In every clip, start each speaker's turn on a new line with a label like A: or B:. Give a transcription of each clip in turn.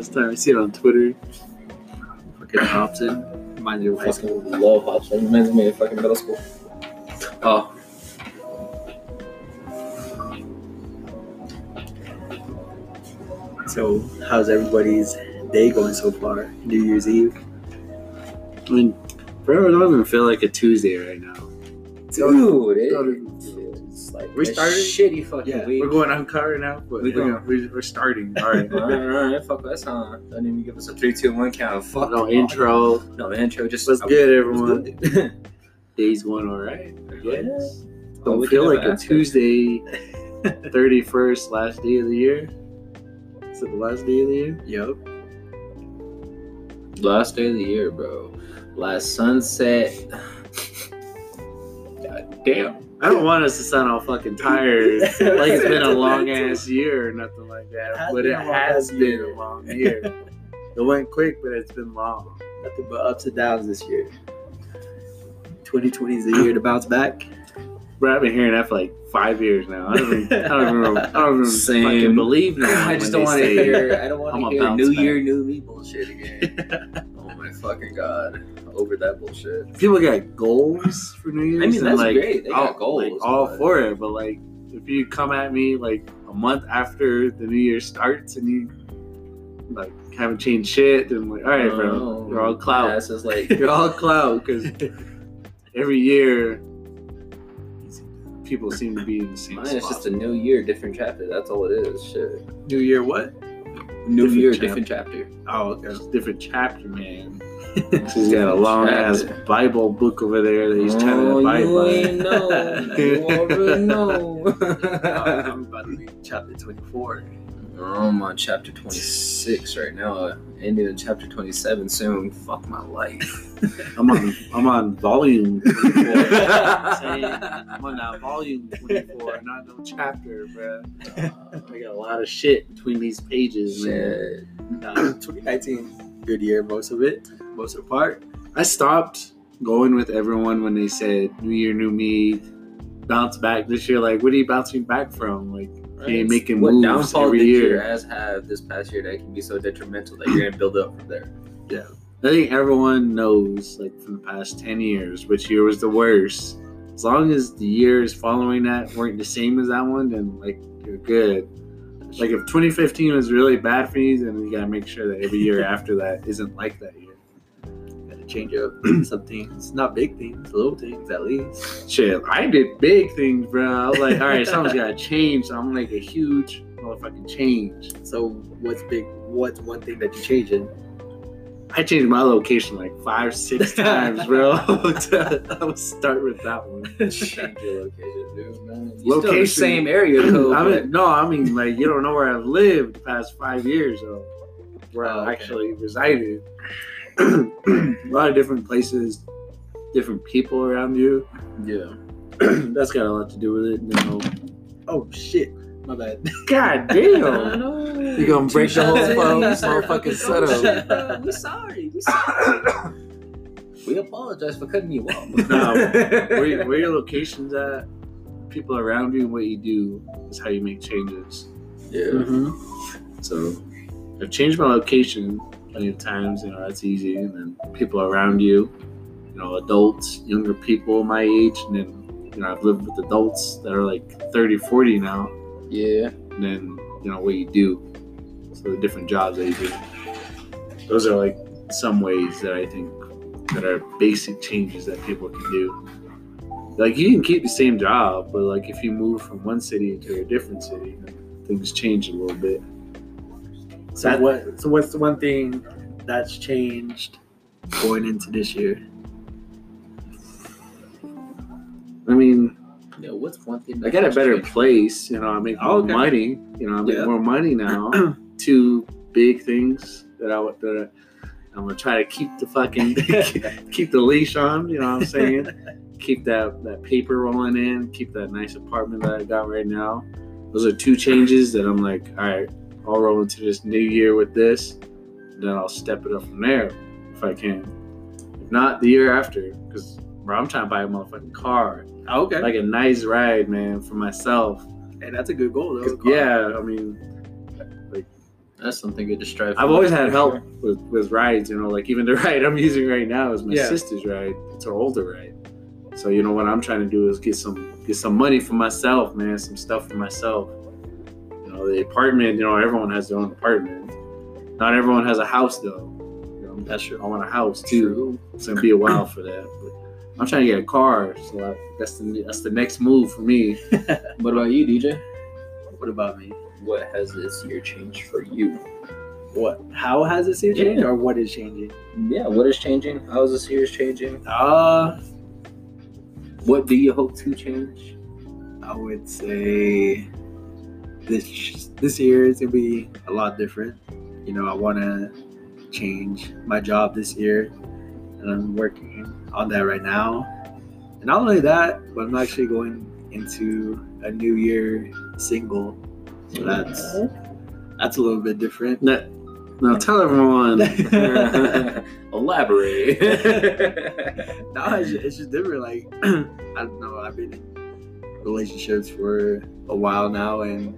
A: Last time I see it on Twitter. Fucking Hobson. Reminds you of
B: I
A: high school.
B: fucking love Hobson. Reminds me of fucking middle school.
A: Oh.
C: So, how's everybody's day going so far? New Year's Eve.
A: I mean, bro, I don't even feel like a Tuesday right now.
B: Dude, it, like
A: We
B: a
A: started?
B: shitty fucking
C: Yeah,
B: week.
A: We're going on car now, but
B: We
A: we're,
B: going-
A: we're, we're starting. All right.
B: All right, all right, fuck that song. Don't even give us a three, two, one count. Fuck
A: no
B: all-
A: intro.
B: No intro. Just
A: Let's get
B: it
A: everyone.
B: good.
A: Day's one, all right. I guess. Don't
B: we
A: feel like a. Tuesday, 31st, last day of the year. Is it the last day of the year?
C: Yep.
B: Last day of the year, bro. Last sunset. God damn.
A: I don't want us to sound all fucking tired, like it's been a long ass year or nothing like that. But it has been a long year. It went quick, but it's been long.
C: Nothing but ups and downs this year. 2020 is the year to bounce back.
A: Bro, I've been hearing that for like five years now. I don't even, I don't even, I don't even
B: Same.
A: fucking believe now.
B: I just don't want to hear. I don't want to hear New
A: back.
B: Year, New Me bullshit again. oh my fucking god! Over that bullshit.
A: People got goals for New Year's.
B: I mean, that's
A: like,
B: great. They got goals,
A: like, all
B: but-
A: for it. But like, if you come at me like a month after the New Year starts and you like haven't changed shit, then like, all right, bro,
B: Oh,
A: you're all clout.
B: Yeah, it's just like
A: You're all clout because every year people seem to be in the same
B: mine
A: spot.
B: is just a new year, different chapter. That's all it is. Shit.
C: New Year, what?
B: New
A: Different
B: year,
A: chapter.
B: different chapter.
C: Oh, okay.
A: It's a different chapter, man. He's got a long ass
B: Chapter.
A: Bible book over there that he's trying to abide
B: Oh, you
A: by.
B: know. You already know.
C: I'm about to read chapter 24.
B: I'm on chapter 26 right now. Uh, ending in chapter 27 soon. Fuck my life.
A: I'm on I'm on volume 24. I'm on that volume 24, not no chapter, bro. I got a lot of shit between these pages, man.
B: Shit.
C: Nah, 2019, good year, most of it, most of the part.
A: I stopped going with everyone when they said New Year, New Me, bounce back this year. Like, what are you bouncing back from? Like, you ain't making
B: what
A: moves
B: downfall
A: every
B: did
A: year.
B: your ass have this past year that can be so detrimental that you're gonna build up from there?
A: Yeah, I think everyone knows, like, from the past 10 years, which year was the worst. As long as the years following that weren't the same as that one, then, like, you're good. Like, if 2015 was really bad for you, then you gotta make sure that every year after that isn't like that year.
C: Change up some things, not big things, little things at least.
A: Shit, I did big things, bro. I was like, all right, something's gotta change, so I'm gonna make a huge motherfucking change.
C: So, what's big? What's one thing that you changing?
A: I changed my location like five, six times, bro. I would start with that one.
B: Change your location, dude. Man. You still the
A: Location.
B: same area code.
A: I mean, no, I mean, like, you don't know where I've lived the past five years, though, where
C: Oh,
A: I've
C: okay.
A: actually resided. A lot of different places, different people around you.
B: yeah.
A: That's got a lot to do with it. You know.
C: Oh shit, my bad.
A: God damn. You're gonna break the whole phone, motherfucking setup.
B: We sorry. We sorry. we apologize for cutting you off.
A: No. where, where your location's at, people around you, and what you do is how you make changes.
B: Yeah.
C: Mm-hmm.
A: So I've changed my location plenty of times, you know, that's easy. And then people around you, you know, adults, younger people my age, and then, you know, I've lived with adults that are like 30, 40 now,
B: Yeah.
A: and then, you know, what you do. So the different jobs that you do. Those are like some ways that I think that are basic changes that people can do. Like you can keep the same job, but like if you move from one city to a different city, things change a little bit.
C: So
A: That-
C: what? So what's the one thing that's changed going into this year?
A: I mean,
B: Yeah. What's one thing?
A: I got a better
B: changed?
A: place. You know, I make more
C: okay.
A: money. You know, I make
C: Yeah.
A: more money now. Two big things that I that I'm gonna try to keep the fucking keep the leash on. You know what I'm saying? keep that that paper rolling in. Keep that nice apartment that I got right now. Those are two changes that I'm like, all right, I'll roll into this new year with this. And then I'll step it up from there if I can. If not, the year after, because I'm trying to buy a motherfucking car oh,
C: okay.
A: like a nice ride, man, for myself.
C: and that's a good goal though.
A: Yeah, I mean, like
B: That's something good to strive for.
A: I've always had help
B: sure.
A: with, with rides, you know, like even the ride I'm using right now is my
C: Yeah.
A: sister's ride. It's her older ride. So you know what I'm trying to do is get some get some money for myself, man, some stuff for myself. You know, the apartment, you know, everyone has their own apartment. Not everyone has a house though. You know,
C: That's true.
A: I want a house too. It's gonna be a while for that. But I'm trying to get a car, so I, that's the that's the next move for me.
B: What about you, DJ?
C: What about me?
B: What has this year changed for you?
C: What? How has this year
B: Yeah.
C: changed, or what is changing?
B: Yeah, what is changing? How is this year changing?
C: Uh,
B: What do you hope to change?
C: I would say this this year is gonna be a lot different. You know, I want to change my job this year, and I'm working on that right now. And not only that, but I'm actually going into a new year single, so that's that's a little bit different.
A: Now, now tell everyone.
B: Elaborate.
C: no, it's just, it's just different. Like I don't know, I've been in relationships for a while now, and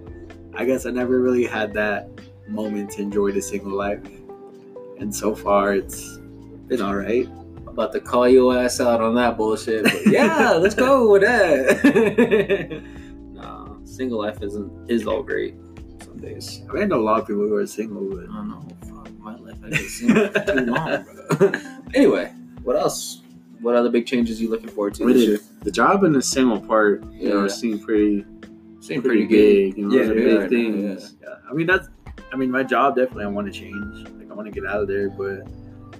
C: I guess I never really had that moment to enjoy the single life. And so far, it's been all right.
B: about to call your ass out on that bullshit. But yeah, let's go with that. nah, single life isn't is all great some days.
C: I mean, I know a lot of people who are single, but
B: I don't know. Fuck my life. I've been single for too long, bro. anyway, what else? What other big changes you looking forward to
A: With
B: this
A: it,
B: year?
A: the job and the single part, you know,
B: Yeah.
A: seem pretty
B: Seem
A: pretty,
B: pretty good.
A: big. You know,
C: Yeah,
A: those are
C: yeah,
A: big
B: right now,
A: things.
C: yeah, I mean that's. I mean, my job definitely I want to change. Like I want to get out of there, but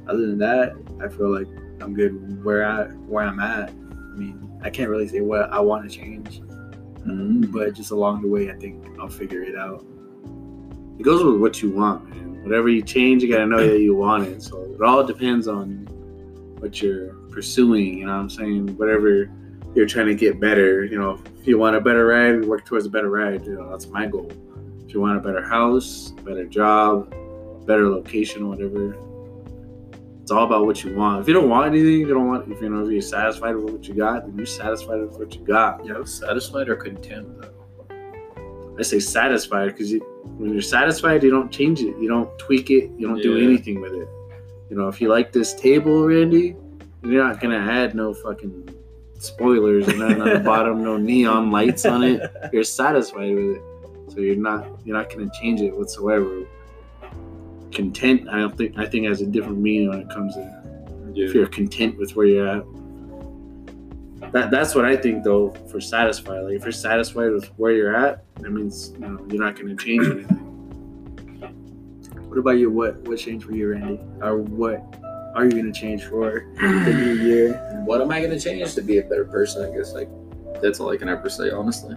C: other than that, I feel like I'm good where I where I'm at. I mean, I can't really say what I want to change,
B: Mm.
C: but just along the way, I think I'll figure it out.
A: It goes with what you want, man. Whatever you change, you gotta know that you want it. So it all depends on what you're pursuing. You know what I'm saying? Whatever you're trying to get better. You know, if you want a better ride, work towards a better ride. You know, that's my goal. If you want a better house, better job, better location, whatever. It's all about what you want. If you don't want anything, you don't want. If you know, if you're satisfied with what you got, then you're satisfied with what you got.
B: Yeah, satisfied or content though?
A: I say satisfied because you, when you're satisfied, you don't change it, you don't tweak it, you don't do anything with it. You know, if you like this table, Randy, you're not gonna add no fucking spoilers and then on the bottom, no neon lights on it. You're satisfied with it, so you're not you're not gonna change it whatsoever. Content, I don't think I think has a different meaning when it comes to if you're content with where you're at. That, that's what I think though for satisfied. Like if you're satisfied with where you're at, that means you know you're not going to change anything.
C: What about you? What what changed for you, Randy? Or what are you gonna change for the new year?
B: What am I gonna change to be a better person? I guess like that's all I can ever say, honestly.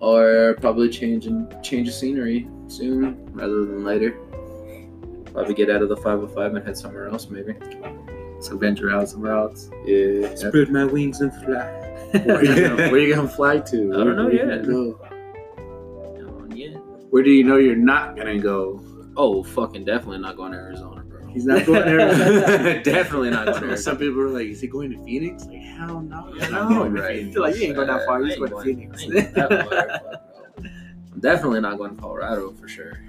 B: Or probably change and change the scenery soon rather than later. Probably get out of the 505 and head somewhere else, maybe.
C: So venture out somewhere else.
B: Yeah.
C: Spread my wings and fly.
A: Where you gonna, where you gonna fly to?
B: I don't know
A: Where
B: yet.
A: gonna go? Where do you know you're not gonna go?
B: Oh, fucking definitely not going to Arizona, bro.
C: He's not going there.
B: definitely not going to Arizona.
A: Some people are like, "Is he going to Phoenix?" Like, hell no, he's
B: I
A: not
B: know,
A: going to
B: right?
A: Phoenix.
C: feel like you ain't going that far. You just
B: ain't
C: going to Phoenix.
B: I ain't going that far, fuck no. I'm definitely not going to Colorado for sure.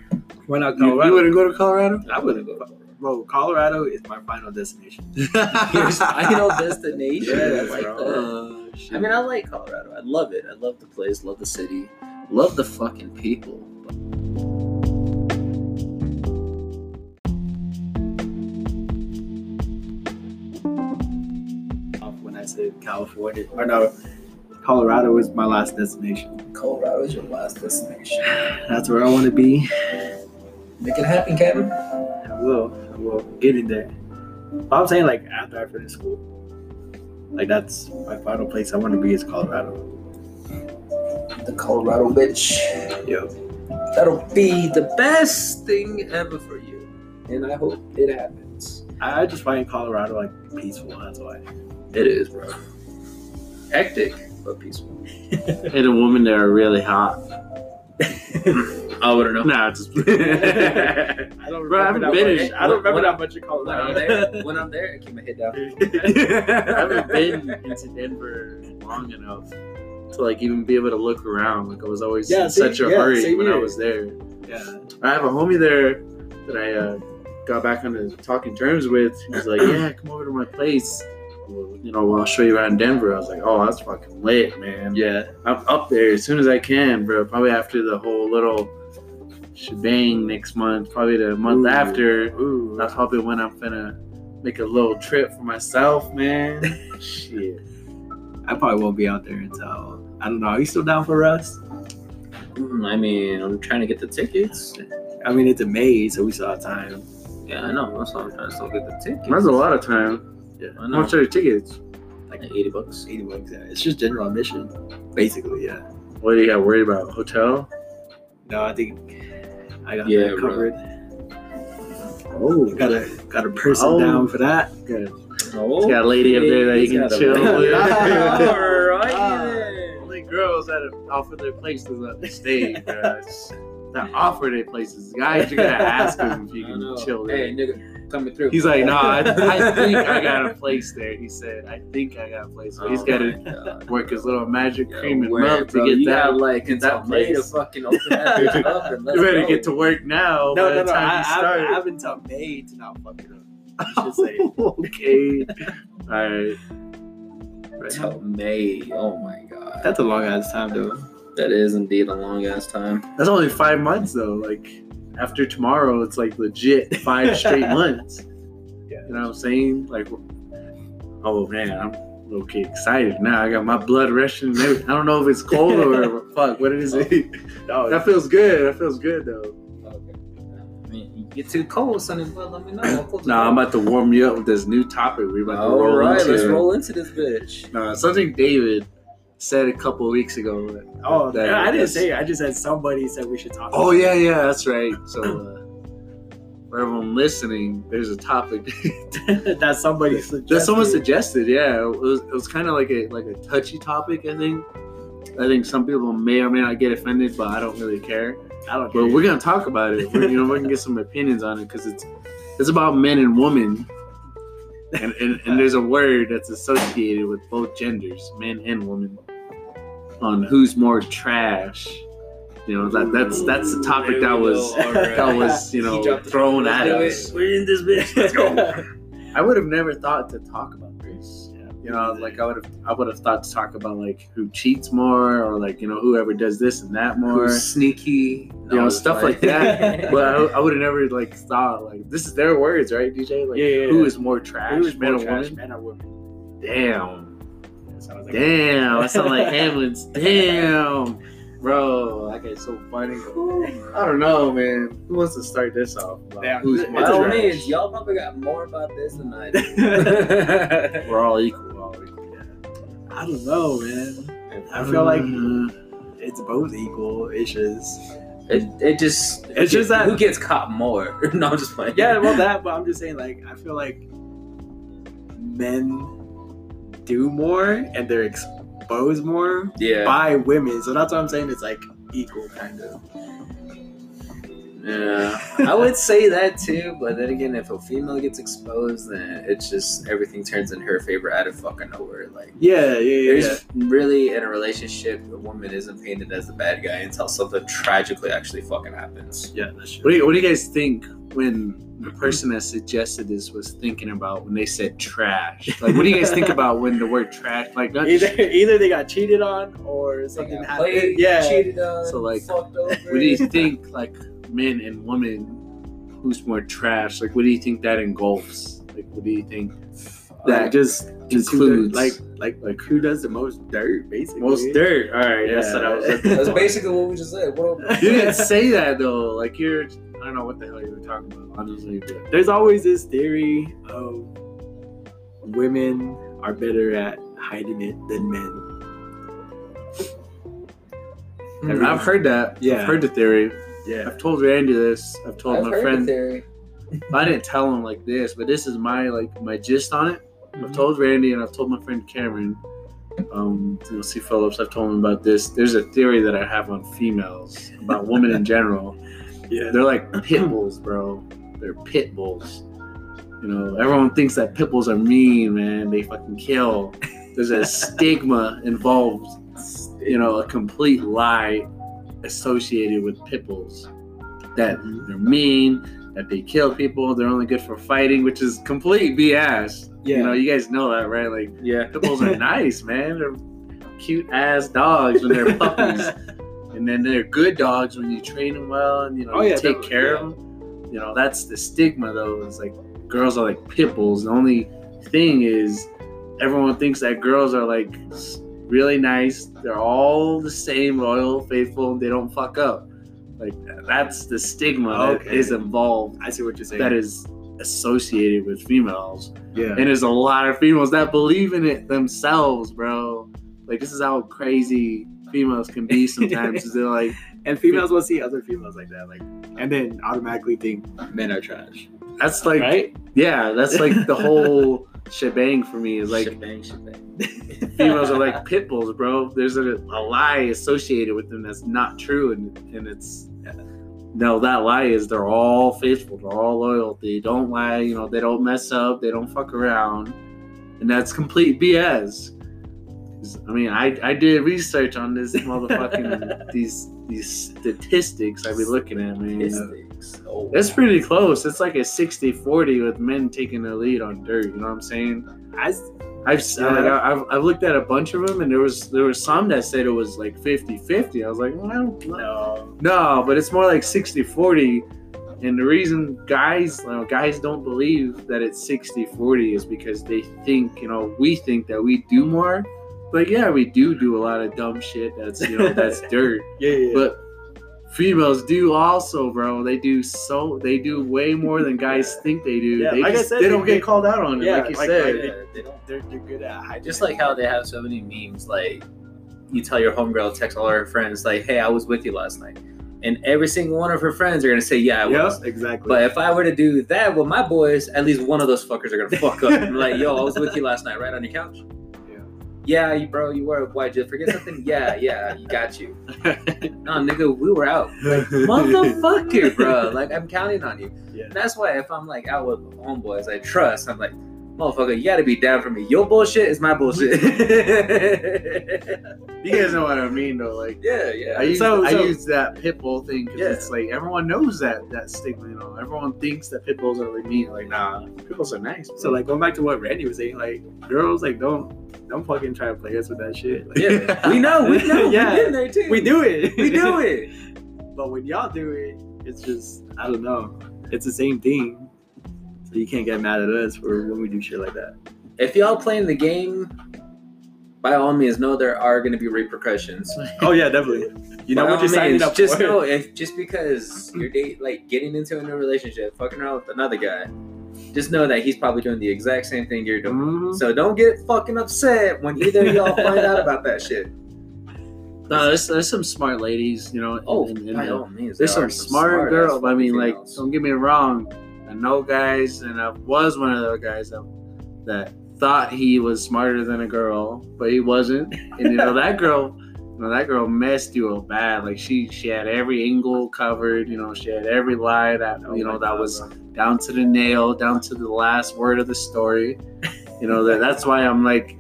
C: Why not
A: You,
C: Colorado?
A: you wouldn't go to Colorado?
C: I wouldn't go. Bro, Colorado is my final destination.
B: Your final destination.
C: Yeah,
B: like
C: bro.
B: that.
A: Oh.
B: I mean, I like Colorado. I love it. I love the place. Love the city. Love the fucking people.
C: California, or no, Colorado is my last destination.
B: Colorado is your last destination.
C: That's where I want to be.
B: Make it happen, Captain.
C: I will. I will get in there. But I'm saying like after I finish school, like that's my final place I want to be is Colorado.
B: The Colorado bitch.
C: Yo,
B: That'll be the best thing ever for you. And I hope it happens.
C: I I just find Colorado like peaceful. That's why.
B: It is, bro. Hectic, but peaceful.
A: and a woman that are really hot.
B: I wouldn't know.
A: Nah, it's just.
C: I don't
A: Bro, I haven't
C: that
A: been-
C: much. I don't remember that much of
B: When I'm
C: Colorado.
B: there, when I'm there, I keep my head down.
A: I haven't been into Denver long enough to like even be able to look around. Like I was always
C: Yeah,
A: in
C: same-
A: such a
C: yeah,
A: hurry
C: same
A: when I
C: here.
A: was there.
C: Yeah.
A: I have a homie there that I uh, got back on the talking terms with. He's like, "Yeah, come over to my place. Well, you know, I'll show you around Denver." I was like, "Oh, that's fucking lit, man."
C: Yeah.
A: I'm up there as soon as I can, bro. Probably after the whole little shebang next month. Probably the month
C: Ooh.
A: after.
C: Ooh.
A: That's probably when I'm gonna make a little trip for myself, man. Shit.
C: I probably won't be out there until I don't know. Are you still down for us?
B: Mm, I mean, I'm trying to get the tickets.
C: I mean, it's a May, so we still have time.
B: Yeah, I know. That's why I'm trying to still get the tickets.
A: That's a lot of time.
C: Yeah.
B: I
A: How
B: know.
A: much are your tickets?
B: Like 80 bucks.
C: 80 bucks. Yeah. It's just general admission, basically. Yeah.
A: What do you got worried about? Hotel?
C: No, I think I got
B: Yeah,
C: that
B: bro.
C: covered.
A: Oh,
C: Got a got a person
A: Oh.
C: down for that.
A: good.
B: Oh,
A: He's got a lady up there that he can chill with.
B: Alright.
A: Ah, only girls that have offered their places up to stay, guys. That offer their places. Guys, you gotta ask them if you
B: I
A: can
B: know.
A: chill
B: Hey,
A: there.
B: nigga, coming through.
A: He's like, no, I, I think I got a place there. He said, I think I got a place. So he's
B: Oh
A: got to work his little magic
B: Yeah,
A: cream and
B: where,
A: milk
B: bro?
A: to get
B: you
A: that.
B: got like
A: get that
B: until May to
A: place.
B: fucking open that bitch up and let's
A: You better
B: go.
A: get to work now.
C: No,
A: by
C: no,
A: the
C: no.
A: time
C: I,
A: you
C: I,
A: start.
C: I have until May to not fuck it up. I should say.
A: okay. All right.
B: Until May. Oh my god.
C: That's a long ass time, though.
B: that is indeed a long ass time.
A: That's only five months though. Like after tomorrow, it's like legit five straight months.
C: Yeah.
A: You know what I'm saying? Like, oh man, I'm okay excited now. I got my blood rushing. and. I don't know if it's cold or fuck. What is oh. it?
C: No,
A: That feels good. That feels good though.
B: Okay. I mean, you get too cold, sonny, but let me know. I'll close the
A: Nah, I'm about to warm you up with this new topic. We're about to
B: All
A: roll
B: right,
A: into.
B: let's roll into this bitch.
A: Nah, something David said a couple weeks ago. that-
C: Oh,
A: that-
C: I didn't say it. I just said somebody said we should talk.
A: Oh yeah, yeah, that's right. So uh, for everyone listening, there's a topic
C: that somebody suggested.
A: that someone suggested. Yeah, it was it was kind of like a like a touchy topic. I think. I think some people may or may not get offended, but I don't really care.
C: I don't Care.
A: But we're gonna talk about it. We're, you know, we can get some opinions on it because it's it's about men and women, and, and and there's a word that's associated with both genders, men and women, on who's more trash. You know that that's that's the topic that was that was you know
B: He dropped the-
A: thrown at us.
B: We're in this bitch. Let's go.
A: I would have never thought to talk about this. You know, like I would have I would have thought to talk about like who cheats more or like you know whoever does this and that more.
B: Who's sneaky?
A: you know, stuff like that. but I, I would have never like thought like this is their words, right, DJ? Like,
C: Yeah, yeah,
A: who
C: yeah.
A: is more trash,
C: Who is
A: men
C: more
A: or
C: trash,
A: women?
C: men or women?
A: Damn,
C: Sounds like-
A: damn, I sound like Hamlin's. Damn, bro, that guy's so funny. I don't know, man. Who wants to start this off? about
C: Damn,
A: who's
C: it's
A: more
B: By all
A: trash?
B: y'all probably got more about this than I do.
A: We're all equal. We're all equal.
C: I don't know, man. I feel like
A: Uh,
C: it's both equal. It's just
B: It, it just
C: It's just that-
B: who gets caught more. no, I'm just playing.
C: yeah, well that, but I'm just saying like I feel like men do more and they're exposed more
B: yeah,
C: by women. So that's what I'm saying. It's like equal kind of.
B: Yeah. I would say that too, but then again, if a female gets exposed, then it's just everything turns in her favor out of fucking nowhere. Like
C: Yeah, yeah, yeah. yeah.
B: really in a relationship, a woman isn't painted as the bad guy until something tragically actually fucking happens.
C: Yeah, that's
A: What
C: true.
A: do, you, what do you guys think when the person that suggested this was thinking about when they said trash? Like, what do you guys think about when the word trash, like, not
C: Either either they got cheated on or something happened.
B: played,
C: yeah.
B: cheated on,
A: So, like,
B: over.
A: what do you think, like, men and women, who's more trash? Like, what do you think that engulfs? Like, what do you think
C: That
A: that
C: just just who
A: includes?
C: does- like like like who does the most dirt basically.
A: most dirt? All right, that's what I was
B: That's basically what we just said. What
A: You didn't say that though. Like, you're, I don't know what the hell you were talking about, honestly. But
C: There's always this theory of women are better at hiding it than men.
A: and I've heard that.
C: Yeah.
A: I've heard the theory.
C: Yeah.
A: I've told Randy this. I've told
B: I've
A: my
B: heard
A: friend.
B: the theory.
A: I didn't tell him like this, but this is my like my gist on it. I've
C: Mhm.
A: told Randy and I've told my friend Cameron, um, you know, C. Phillips. I've told him about this. There's a theory that I have on females about women in general.
C: Yeah.
A: They're like pit bulls, bro. They're pit bulls. You know, everyone thinks that pit bulls are mean, man. They fucking kill. There's a stigma involved. You know, a complete lie associated with pit bulls. that mm-hmm. they're mean, that they kill people, they're only good for fighting, which is complete BS.
C: Yeah.
A: You know, you guys know that, right? Like
B: Yeah.
A: pit bulls are nice, man. They're cute ass dogs when they're puppies, and then they're good dogs when you train them well and you know
C: Oh, yeah,
A: take
C: definitely,
A: care
C: yeah.
A: of them. You know, that's the stigma though. It's like girls are like pit bulls. The only thing is, everyone thinks that girls are like really nice. They're all the same, loyal, faithful. They don't fuck up. Like that's the stigma that
C: Okay.
A: is involved.
C: I see what you're saying.
A: That is associated with females.
C: yeah.
A: And there's a lot of females that believe in it themselves, bro. Like this is how crazy females can be sometimes. is they're like,
C: And females will see other females like that, like, and then automatically think men are trash,
A: that's like,
C: right?
A: yeah, that's like the whole shebang for me. Is like
B: shebang, shebang.
A: females are like pit bulls, bro. There's a, a lie associated with them that's not true, and and it's no, that lie is they're all faithful, they're all loyal. They don't lie, you know, they don't mess up, they don't fuck around, and that's complete BS. I mean, I I did research on this motherfucking these these statistics I be looking at, man.
B: Oh,
A: It's pretty close. It's like a 60-40 with men taking the lead on dirt. You know what I'm saying?
C: I,
A: I've
C: Yeah.
A: like, I've, I've looked at a bunch of them, and there was there was some that said it was like 50-50. I was like, well, I don't know.
C: no,
A: No, but it's more like 60-40. And the reason guys you know, guys don't believe that it's 60-40 is because they think, you know, we think that we do more. But yeah, we do do a lot of dumb shit that's, you know, that's dirt.
C: yeah, yeah, yeah.
A: But females do also, bro. They do so they do way more than guys think they do.
C: Yeah,
A: they
C: like I said,
A: they
C: they-
A: don't
C: they-
A: get called out on it,
C: yeah,
A: like you
C: like-
A: said.
C: like-
B: they don't.
C: they're, they're good at hiding.
B: Just like how they have so many memes, like you tell your homegirl, text all her friends, like, "Hey, I was with you last night," and every single one of her friends are gonna say, "Yeah, I was."
C: Exactly.
B: But if I were to do that with my boys, at least one of those fuckers are gonna fuck up. I'm like, yo, I was with you last night, right on your couch.
C: Yeah.
B: You bro, you were. Why did you forget something? yeah, yeah, you got you. No, nigga, we were out. Motherfucker, bro. Like I'm counting on you.
C: Yeah.
B: That's why if I'm like out with homeboys I trust, I'm like, motherfucker, you gotta be down for me. Your bullshit is my bullshit.
A: you guys know what I mean, though. Like
B: yeah, yeah.
A: I use,
C: So-
A: I
C: so-
A: use that pit bull thing because
B: Yeah.
A: it's like everyone knows that that stigma. You know, everyone thinks that pit bulls are like mean. Like nah, pit bulls are nice.
C: So like going back to what Randy was saying, like girls like don't don't fucking trying to play us with that shit. Like,
B: yeah, we know, we know.
C: yeah,
B: We've been there too.
C: we do it.
B: We do it.
C: But when y'all do it, it's just I don't know. It's the same thing. So you can't get mad at us for when we do shit like that.
B: If y'all playing the game, by all means, know there are going to be repercussions.
C: Oh yeah, definitely. You know
B: By
C: what
B: all
C: you're signing
B: means,
C: up
B: just
C: for.
B: know if just because you're date like getting into a new relationship, fucking around with another guy, just know that he's probably doing the exact same thing you're doing.
A: Mhm.
B: So don't get fucking upset when either of y'all find out about that shit.
A: No, there's, there's some smart ladies. You know.
B: Oh,
A: in- in
B: by all means,
A: there's
B: there
A: some
B: are
A: smart,
B: ass
A: girls. I mean, like, don't get me wrong. I know guys, and I was one of those guys that, that thought he was smarter than a girl, but he wasn't. And you know that girl, know that girl messed you up bad. Like she, she had every angle covered. You know, she had every lie that
C: Oh
A: you know that was down to the nail, down to the last word of the story. You know that that's why I'm like,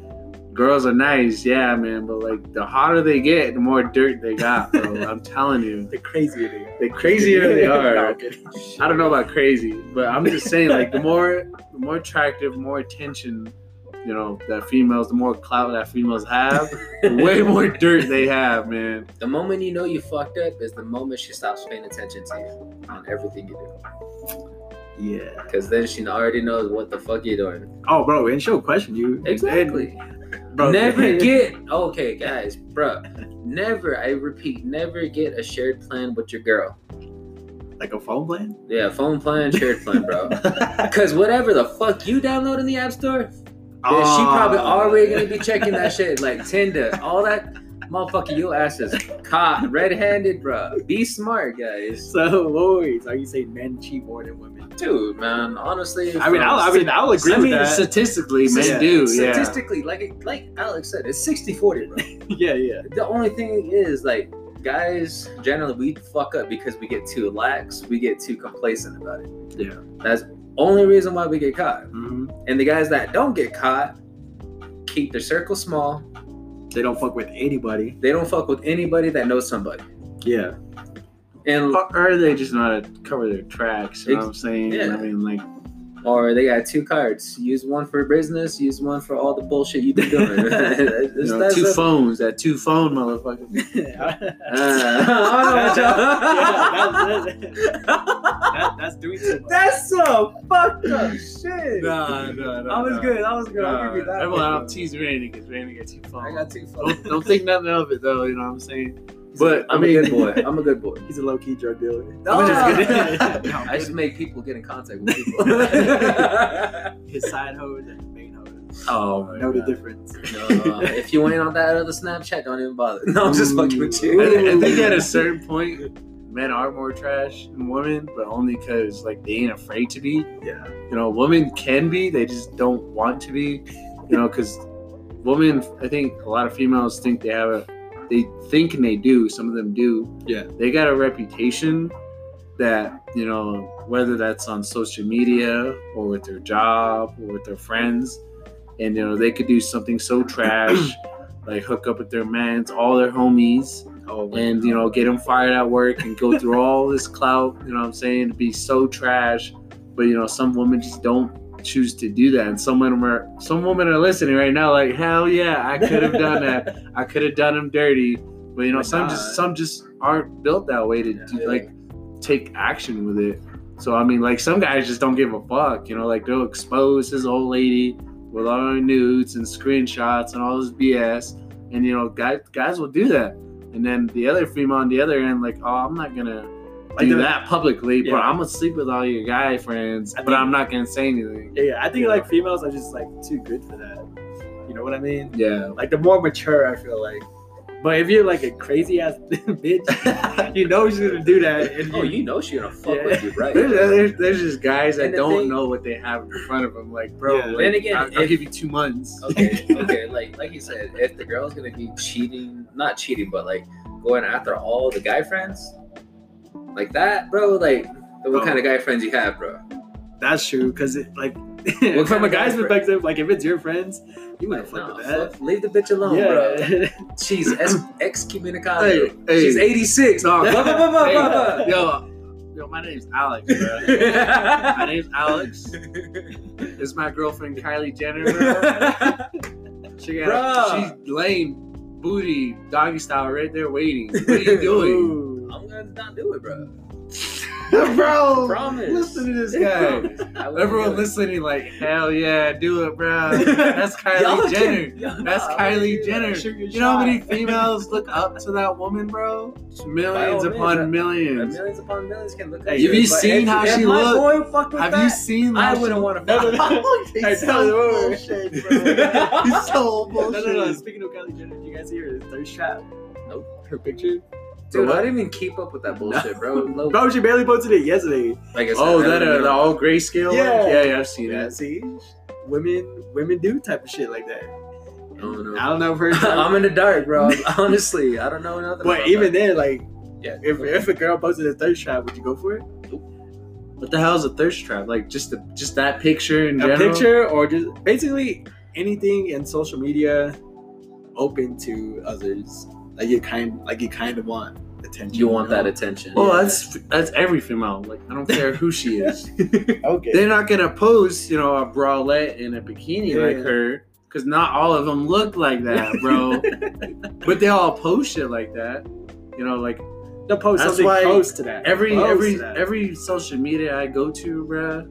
A: girls are nice, yeah, man, but like the hotter they get, the more dirt they got, bro. I'm telling you,
C: the crazier they are.
A: the crazier they are. I don't know about crazy, but I'm just saying, like the more, the more attractive, more attention, you know, that females, the more clout that females have, the way more dirt they have, man.
B: The moment you know you fucked up is the moment she stops paying attention to you on everything you do.
C: Yeah.
B: Because then she already knows what the fuck you're doing.
C: Oh, bro, and she'll question you.
B: Exactly.
C: And, bro,
B: never get okay, guys, bro. Never, I repeat, never get a shared plan with your girl.
C: like a phone plan.
B: Yeah, phone plan, shared plan, bro. Because whatever the fuck you download in the app store, yeah, she ah. probably already gonna be checking that shit, like Tinder, all that. Motherfucker, your ass is caught red-handed, bro. Be smart, guys.
C: So, Lloyd, are you saying men cheat more than women?
B: Dude, man, honestly.
C: I mean, I'll, I mean, I'll agree
A: I mean,
C: that.
A: statistically, men
C: Yeah.
A: do, yeah.
B: statistically, like like Alex said, it's 60-40, bro.
C: yeah, yeah.
B: the only thing is like guys generally we fuck up because we get too lax we get too complacent about it
C: Yeah.
B: that's only reason why we get caught
C: hmm
B: and the guys that don't get caught keep their circle small
C: They don't fuck with anybody.
B: they don't fuck with anybody that knows somebody
C: Yeah.
B: and
A: Or or they just know how to cover their tracks. You know what I'm saying?
B: Yeah.
A: I mean, like,
B: or they got two cards. Use one for business. Use one for all the bullshit you've been doing.
A: you know, two
B: a-
A: phones. That two phone motherfucker.
B: Uh,
C: that, that's doing too much.
B: That's some fucked up shit.
A: Nah, nah, nah.
B: I was
A: nah.
B: good. I was good. I'll
A: Nah,
B: give you that.
A: Everyone,
B: one.
A: I'll tease Randy because Randy got two phones.
B: I got two
A: don't,
B: phones.
A: don't think nothing of it though. You know what I'm saying? But I
B: I'm
A: mean,
B: a good boy. I'm a good boy.
C: He's a low key drug dealer. Ah!
B: No,
C: I'm just. No,
B: I just make people get in contact with people.
C: his side hose and his main hose.
A: oh my
C: Know the difference.
B: No, if you ain't on that other Snapchat, don't even bother. No, I'm just fucking with you.
A: I, I think at a certain point, men are more trash than women, but only because like they ain't afraid to be.
C: Yeah.
A: You know, women can be, they just don't want to be. You know, because women, I think a lot of females think they have a, they think and they do. Some of them do.
C: Yeah.
A: They got a reputation that you know, whether that's on social media or with their job or with their friends, and you know, they could do something so trash. Like hook up with their mans, all their homies,
C: Oh,
A: and you know get them fired at work and go through all this clout you know what i'm saying to be so trash but you know some women just don't choose to do that. And some women are some women are listening right now like hell yeah i could have done that. I could have done them dirty. But you oh know
C: But
A: some
C: not.
A: just some just aren't built that way to do,
B: Yeah.
A: like take action with it. So i mean like some guys just don't give a fuck you know like they'll expose his old lady with all her nudes and screenshots and all this bs and you know guys guys will do that. And then the other female on the other end, like, oh, I'm not gonna
C: Like
A: do that publicly, but
C: Yeah.
A: I'm gonna sleep with all your guy friends,
C: I
A: but I'm not gonna say anything.
C: Yeah, yeah, I think like females are just like too good for that. You know what I mean?
A: Yeah.
C: Like the more mature, I feel like. But if you're like a crazy ass bitch, you know she's gonna do that. And
B: Oh, you know she's gonna fuck
C: Yeah.
B: with you, right?
A: There's, there's, there's just guys that
B: And the
A: don't
B: thing-
A: know what they have in front of them. Like, bro,
C: Yeah.
A: like,
B: Then again,
A: I'll, I'll give you two months.
B: okay, okay, like like you said, if the girl's gonna be cheating, not cheating, but like going after all the guy friends, like that, bro, like what
C: Oh.
B: kind of guy friends you have, bro?
C: That's true, because it like
B: What
C: from a guy's
B: guy
C: perspective, like if it's your friends, you
B: Like,
C: wouldn't fuck
B: no,
C: with that.
B: leave the bitch alone, bro. She's ex- excommunicado.
A: Hey, hey.
B: She's 86.
A: No,
B: Blah, blah, blah, blah,
A: hey,
B: blah, blah.
A: yo, yo, my name's Alex, bro. my name's Alex. This is my girlfriend Kylie Jenner, bro. She got,
B: Bruh.
A: she's lame, booty doggy style right there waiting. What are you doing?
C: Ooh.
B: I'm gonna not do it, bro.
A: bro,
B: Promise.
A: listen to this guy.
B: Promise. I wouldn't
A: Everyone listening, like, hell yeah, do it, bro. That's Kylie Jenner.
B: can-
A: That's Kylie
B: wouldn't do that.
A: Jenner.
C: Your
A: You know how many females look up to that woman, bro? Millions upon
B: means,
A: millions.
B: Millions upon millions can look
C: Hey,
B: at
C: have
B: you,
A: you seen how she
B: my
A: look?
B: boy with
A: Have
B: that,
A: you seen?
B: I wouldn't want to
C: No, no, no.
A: He's so bullshit, bro. He's so
C: No,
A: bullshit.
C: no, no. Speaking of Kylie Jenner, did you guys see her thirst trap?
B: Nope.
C: Her picture?
B: Dude,
C: What?
B: I didn't even keep up with that bullshit, bro. Low-
C: Bro, she barely posted it yesterday.
B: like I said,
A: Oh,
B: I
A: that
B: don't
A: uh,
B: know.
A: the all grayscale? one?
C: Yeah.
A: yeah, yeah. I've seen
C: Yeah,
A: that.
C: see, women, women do type of shit like that.
B: I don't know.
C: I don't know if.
B: I'm in the dark, bro. Honestly, I don't know nothing.
C: but
B: about
C: even
B: that.
C: then, like,
B: yeah,
C: if if a girl posted a thirst trap, would you go for it?
A: What the hell is a thirst trap? Like just the just that picture in
C: A
A: general.
C: picture or just basically anything in social media open to others. Like you kind, like you kind of want attention.
B: you want
C: know?
B: that attention.
A: Well,
C: Yeah.
A: that's that's every female. Like I don't care who she is.
C: okay.
A: They're not gonna post, you know, a bralette in a bikini
C: Yeah.
A: like her, because not all of them look like that, bro. but they all post shit like that. You know, like
C: They'll post
A: That's
C: something
A: why
C: close to that.
A: every
C: Close
A: every
C: that.
A: every social media I go to, bruh,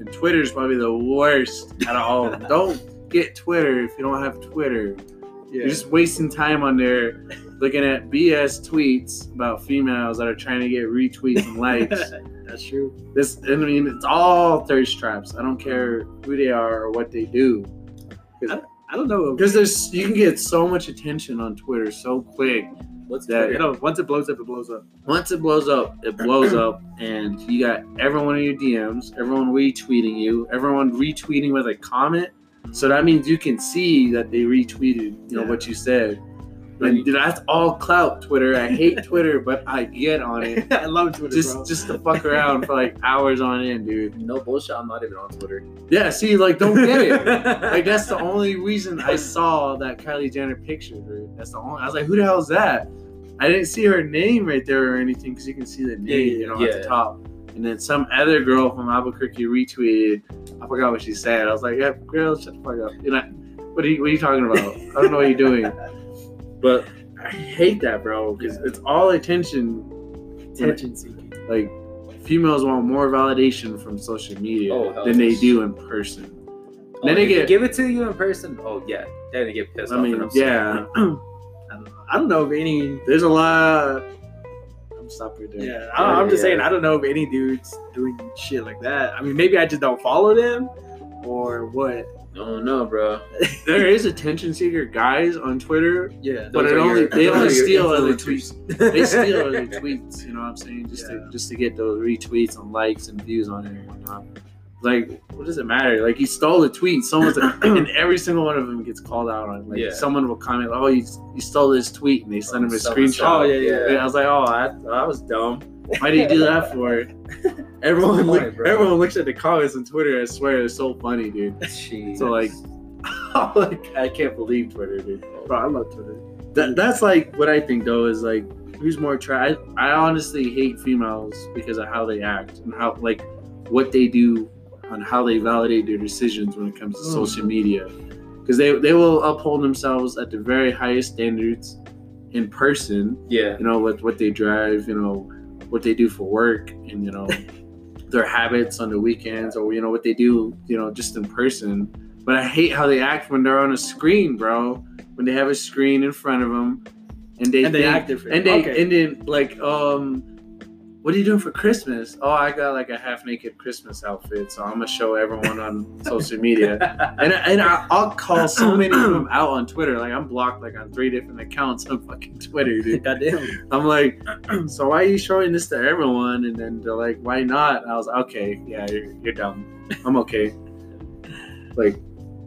A: and Twitter's probably the worst out of all. of them. don't get Twitter if you don't have Twitter.
C: yeah.
A: You're just wasting time on there looking at BS tweets about females that are trying to get retweets and likes.
C: That's true.
A: this, I mean, it's all thirst traps. I don't care who they are or what they do.
C: I don't know.
A: Because there's, you can get so much attention on Twitter so quick.
B: What's
A: that-
C: you know, once it blows up, it blows up.
A: Once it blows up, it blows up, and you got everyone in your DMs, everyone retweeting you, everyone retweeting with a comment. So that means you can see that they retweeted, you know,
C: Yeah.
A: what you said. And dude, that's all clout Twitter. I hate Twitter, but I get on it
C: I love Twitter,
A: just
C: bro.
A: just to fuck around for like hours on end, dude.
B: No bullshit. I'm not even on Twitter.
A: Yeah, see, like, don't get it. like, that's the only reason I saw that Kylie Jenner picture, dude. That's the only. I was like, who the hell is that? I didn't see her name right there or anything because you can see the name,
C: Yeah,
A: you know, at
B: yeah.
A: the top. And then some other girl from Albuquerque retweeted. I forgot what she said. I was like, "Yeah, girl, shut the fuck up." You know, what are you, what are you talking about? I don't know what you're doing. But I hate that, bro, because it's all attention.
C: Attention seeking.
A: Like females want more validation from social media
B: Oh,
A: than they do in person.
B: Oh,
A: Then they get-
B: give it to you in person. Oh yeah, then they get pissed
A: I
B: off.
A: mean,
B: and
A: yeah,
C: I don't know. I don't know if any.
A: there's a lot. I'm stopping right there.
C: Yeah, I don't, I'm just
B: Yeah.
C: saying. I don't know if any dudes doing shit like that. I mean, maybe I just don't follow them, or what.
B: Oh no, bro.
A: There is attention seeker guys on Twitter,
C: Yeah,
A: but it only
B: your-
A: they only steal other tweets. They steal other tweets. You know what I'm saying? Just
C: Yeah.
A: to just to get those retweets and likes and views on it and whatnot. Like, what does it matter? Like, he stole a tweet. Someone's like, and every single one of them gets called out on. it. Like,
B: Yeah.
A: someone will comment, "Oh, you, you stole this tweet," and they send him a screenshot.
C: Oh,
B: it,
C: yeah,
A: And I was like, "Oh, I, that was dumb. Why did you do that for?" Everyone,
B: Why,
A: look,
B: bro?
A: everyone looks at the comments on Twitter. I swear, it's so funny, dude.
B: Jeez.
A: So like, like I can't believe Twitter, dude.
C: bro, I love Twitter.
A: That, that's like what I think though is like who's more try. I, honestly hate females because of how they act and how like what they do on how they validate their decisions when it comes to
C: Mm.
A: social media because they they will uphold themselves at the very highest standards in person
B: yeah.
A: you know what what they drive you know what they do for work and you know their habits on the weekends or you know what they do you know just in person but i hate how they act when they're on a screen bro when they have a screen in front of them and they
C: And they
A: think-
C: act different.
A: and they
C: Okay.
A: and then like um what are you doing for christmas oh i got like a half naked christmas outfit so i'm gonna show everyone on social media and, I, and I, I'll call so many of them out on Twitter. Like I'm blocked like on three different accounts on fucking Twitter, dude.
C: Goddamn.
A: I'm like, so why are you showing this to everyone? And then they're like, why not? And I was like, okay, yeah, you're, you're dumb. I'm okay. Like,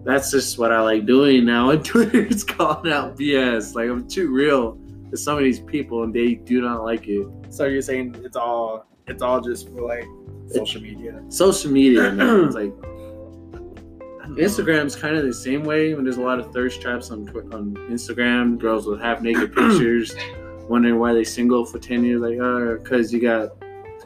A: that's just what I like doing now. And Twitter is calling out BS. Like I'm too real to some of these people, and they do not like it.
C: So you're saying it's all it's all just for like social media.
A: Social media, man. It's like. Instagram's kind of the same way when there's a lot of thirst traps on on Instagram. Girls with half naked pictures, wondering why they single for ten years. Like, oh, because you got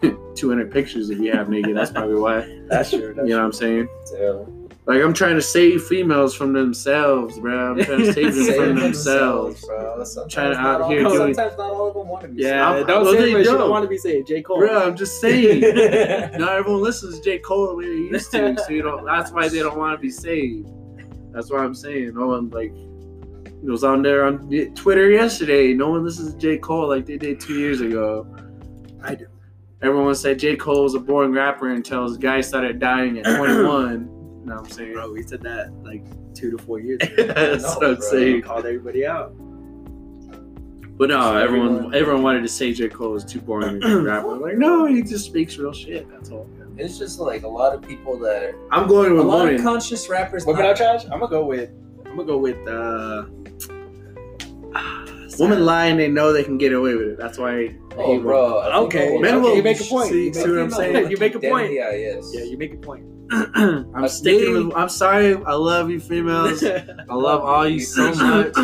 A: 200 pictures if you have naked. That's probably why.
C: That's true. That's
A: You know what I'm saying?
B: Yeah.
A: Like, I'm trying to save females from themselves, bro. I'm trying to save them
B: Save
A: from
B: themselves,
A: themselves.
B: bro. Sometimes
A: trying to out
B: all-
A: here
B: no,
A: doing-
B: Sometimes not all of them want to be.
C: Yeah,
A: I'm-
C: don't
A: well,
C: say
A: they don't.
C: don't want to be saved. J. Cole.
A: Bro, I'm just saying. Not everyone listens to J. Cole the way they used to, so you don't. That's why they don't want to be saved. That's why I'm saying no one like it was on there on Twitter yesterday. No one listens to J. Cole like they did two years ago.
C: I do.
A: Everyone said J. Cole was a boring rapper until his guy started dying at 21. You know what I'm saying?
C: Bro, we said that like two to four years ago.
A: That's
B: No,
A: what I'm
B: bro.
A: saying.
C: Called everybody out.
A: But no,
B: So
A: everyone
B: everyone-
A: everyone wanted to say J. Cole was too boring to rapper. I'm like, no, he just speaks real shit. That's all.
B: It's just like a lot of people that are,
A: I'm going with
B: a
A: with
B: lot of conscious rappers.
C: What
B: not-
C: out trash. I'm gonna go with. I'm gonna go with. uh
A: Women lie and they know they can get away with it. That's why.
B: Oh, bro. I
C: Okay,
A: Men
C: okay,
A: will-
C: you make a point.
A: see-
C: you
A: see what I'm saying?
C: You make a point.
B: Yeah, yes.
C: Yeah, you make a point.
A: I'm sticking with. I'm sorry. I love you, females. I love all you so much.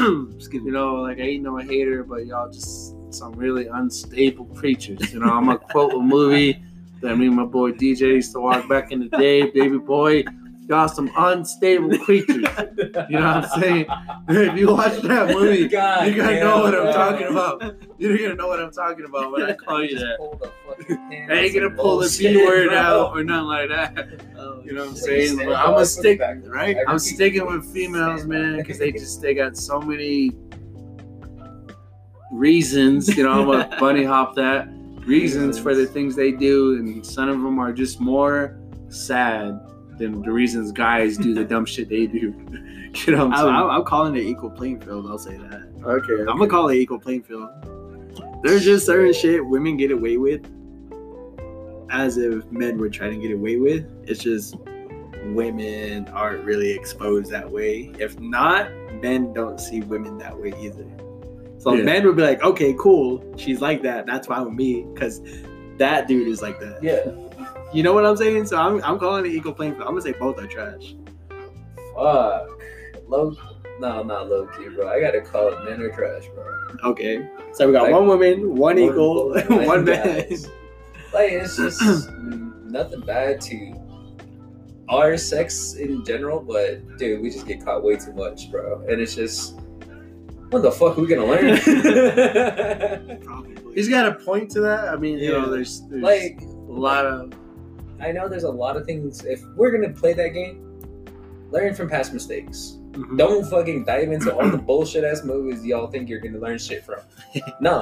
A: You know, like I ain't no hater, but y'all just some really unstable creatures. You know, I'm gonna quote a movie that me and my boy DJ used to watch back in the day, baby boy. Y'all some unstable creatures. You know what I'm saying? if you watch that movie,
B: God
A: you're gonna know what I'm
B: bro.
A: talking about. You're gonna know what I'm talking about when I call you that. I ain't gonna pull the B word
B: bro.
A: out or nothing like that.
C: Oh,
A: You know what I'm saying? But I'm gonna stick.
C: right?
A: I'm sticking with females, man, because they just they got so many reasons. You know, I'm gonna bunny hop that reasons for the things they do, and some of them are just more sad than the reasons guys do the dumb shit they do. You know what
C: I,
A: I'm saying?
C: I, I'm calling it equal playing field. I'll say that.
A: okay,
C: I'm gonna call it equal playing field. There's just certain shit women get away with, as if men were trying to get away with. It's just women aren't really exposed that way. If not, men don't see women that way either. So
A: Yeah.
C: men would be like, okay, cool, she's like that. That's fine with me, because that dude is like that.
B: Yeah.
C: You know what I'm saying? So I'm, I'm calling it equal playing field. I'm gonna say both are trash.
B: Fuck. Low. No, not low key, bro. I gotta call it men are trash, bro.
C: Okay. So we got
B: Like,
C: one woman, one
B: one
C: equal,
B: woman,
C: one
B: one
C: man.
B: guys. Like it's just mm, nothing bad to our sex in general, but dude, we just get caught way too much, bro. And it's just what the fuck are we gonna learn?
C: Probably.
A: He's got a point to that. I mean, you know, there's, there's
B: like
A: a lot of
B: I know there's a lot of things. If we're gonna play that game, learn from past mistakes.
C: Mhm.
B: Don't fucking dive into all the bullshit ass movies y'all think you're gonna learn shit from. no,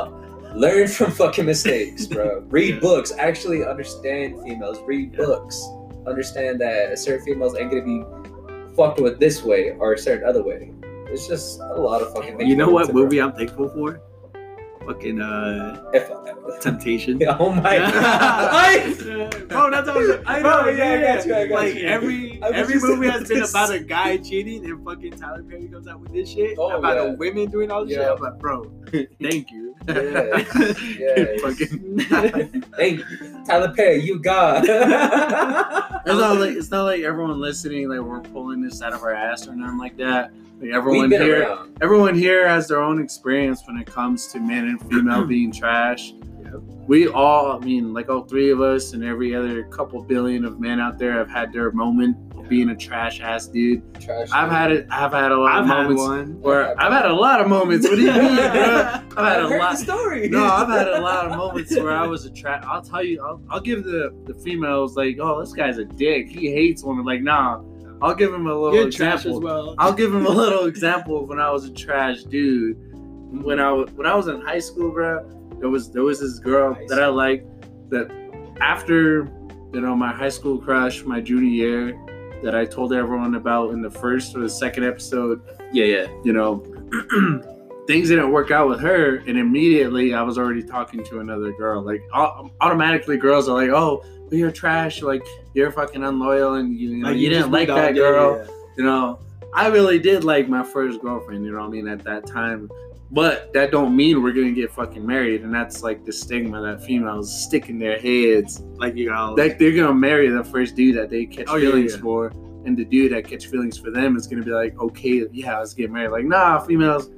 B: learn from fucking mistakes, bro. Read
C: Yeah.
B: books. Actually understand females. Read
C: Yeah.
B: books. Understand that certain females ain't gonna be fucked with this way or a certain other way. It's just a lot of fucking things.
C: You know what movie I'm thankful for? Fucking uh, Temptation.
B: oh my god!
C: Bro, that's what I'm
B: I
C: bro,
B: know, yeah, I got you, I got
C: like
B: you.
C: every every movie has been about a guy cheating, and fucking Tyler Perry comes out with this shit
B: Oh,
C: about
B: yeah.
C: a women doing all this
B: Yeah.
C: shit. I'm like, bro, thank you.
B: Yes, yes.
C: Fucking-
B: Thank you, Tyler Perry. You God.
A: It's not like it's not like everyone listening like we're pulling this out of our ass or nothing like that. Like everyone here,
B: around.
A: everyone here has their own experience when it comes to men and female being trash.
C: Yep.
A: We all, I mean, like all three of us and every other couple billion of men out there have had their moment of being a trash ass dude.
B: Trash.
A: I've had it. I've had a lot
C: I've
A: of
C: had
A: moments
C: one.
A: where I've had a lot of moments. What do you mean, bro? I've had
B: I've
A: a
B: heard
A: lot.
B: the story.
A: No, I've had a lot of moments where I was a trash. I'll tell you, I'll, I'll give the the females like, oh, this guy's a dick. He hates women. Like, nah. I'll give him a little
C: You're trash
A: example.
C: as well.
A: I'll give him a little example of when I was a trash dude. When I was when I was in high school, bro, there was there was this girl
B: High
A: that I liked that after you know my high school crush, my junior year, that I told everyone about in the first or the second episode.
B: Yeah, yeah.
A: You know, things didn't work out with her, and immediately I was already talking to another girl. Like automatically, girls are like, "Oh, well, you're trash. Like you're fucking unloyal, and you, you know you, didn't
C: just
A: like that girl."
C: yeah, yeah.
A: you know, I really did like my first girlfriend, you know what I mean, at that time. But that don't mean we're gonna get fucking married, and that's like the stigma that females stick in their heads.
C: Like you know,
A: Like they're gonna marry the first dude that they catch
C: Oh,
A: feelings
C: yeah.
A: for, and the dude that catch feelings for them is gonna be like, okay, yeah, let's get married. Like, nah, females,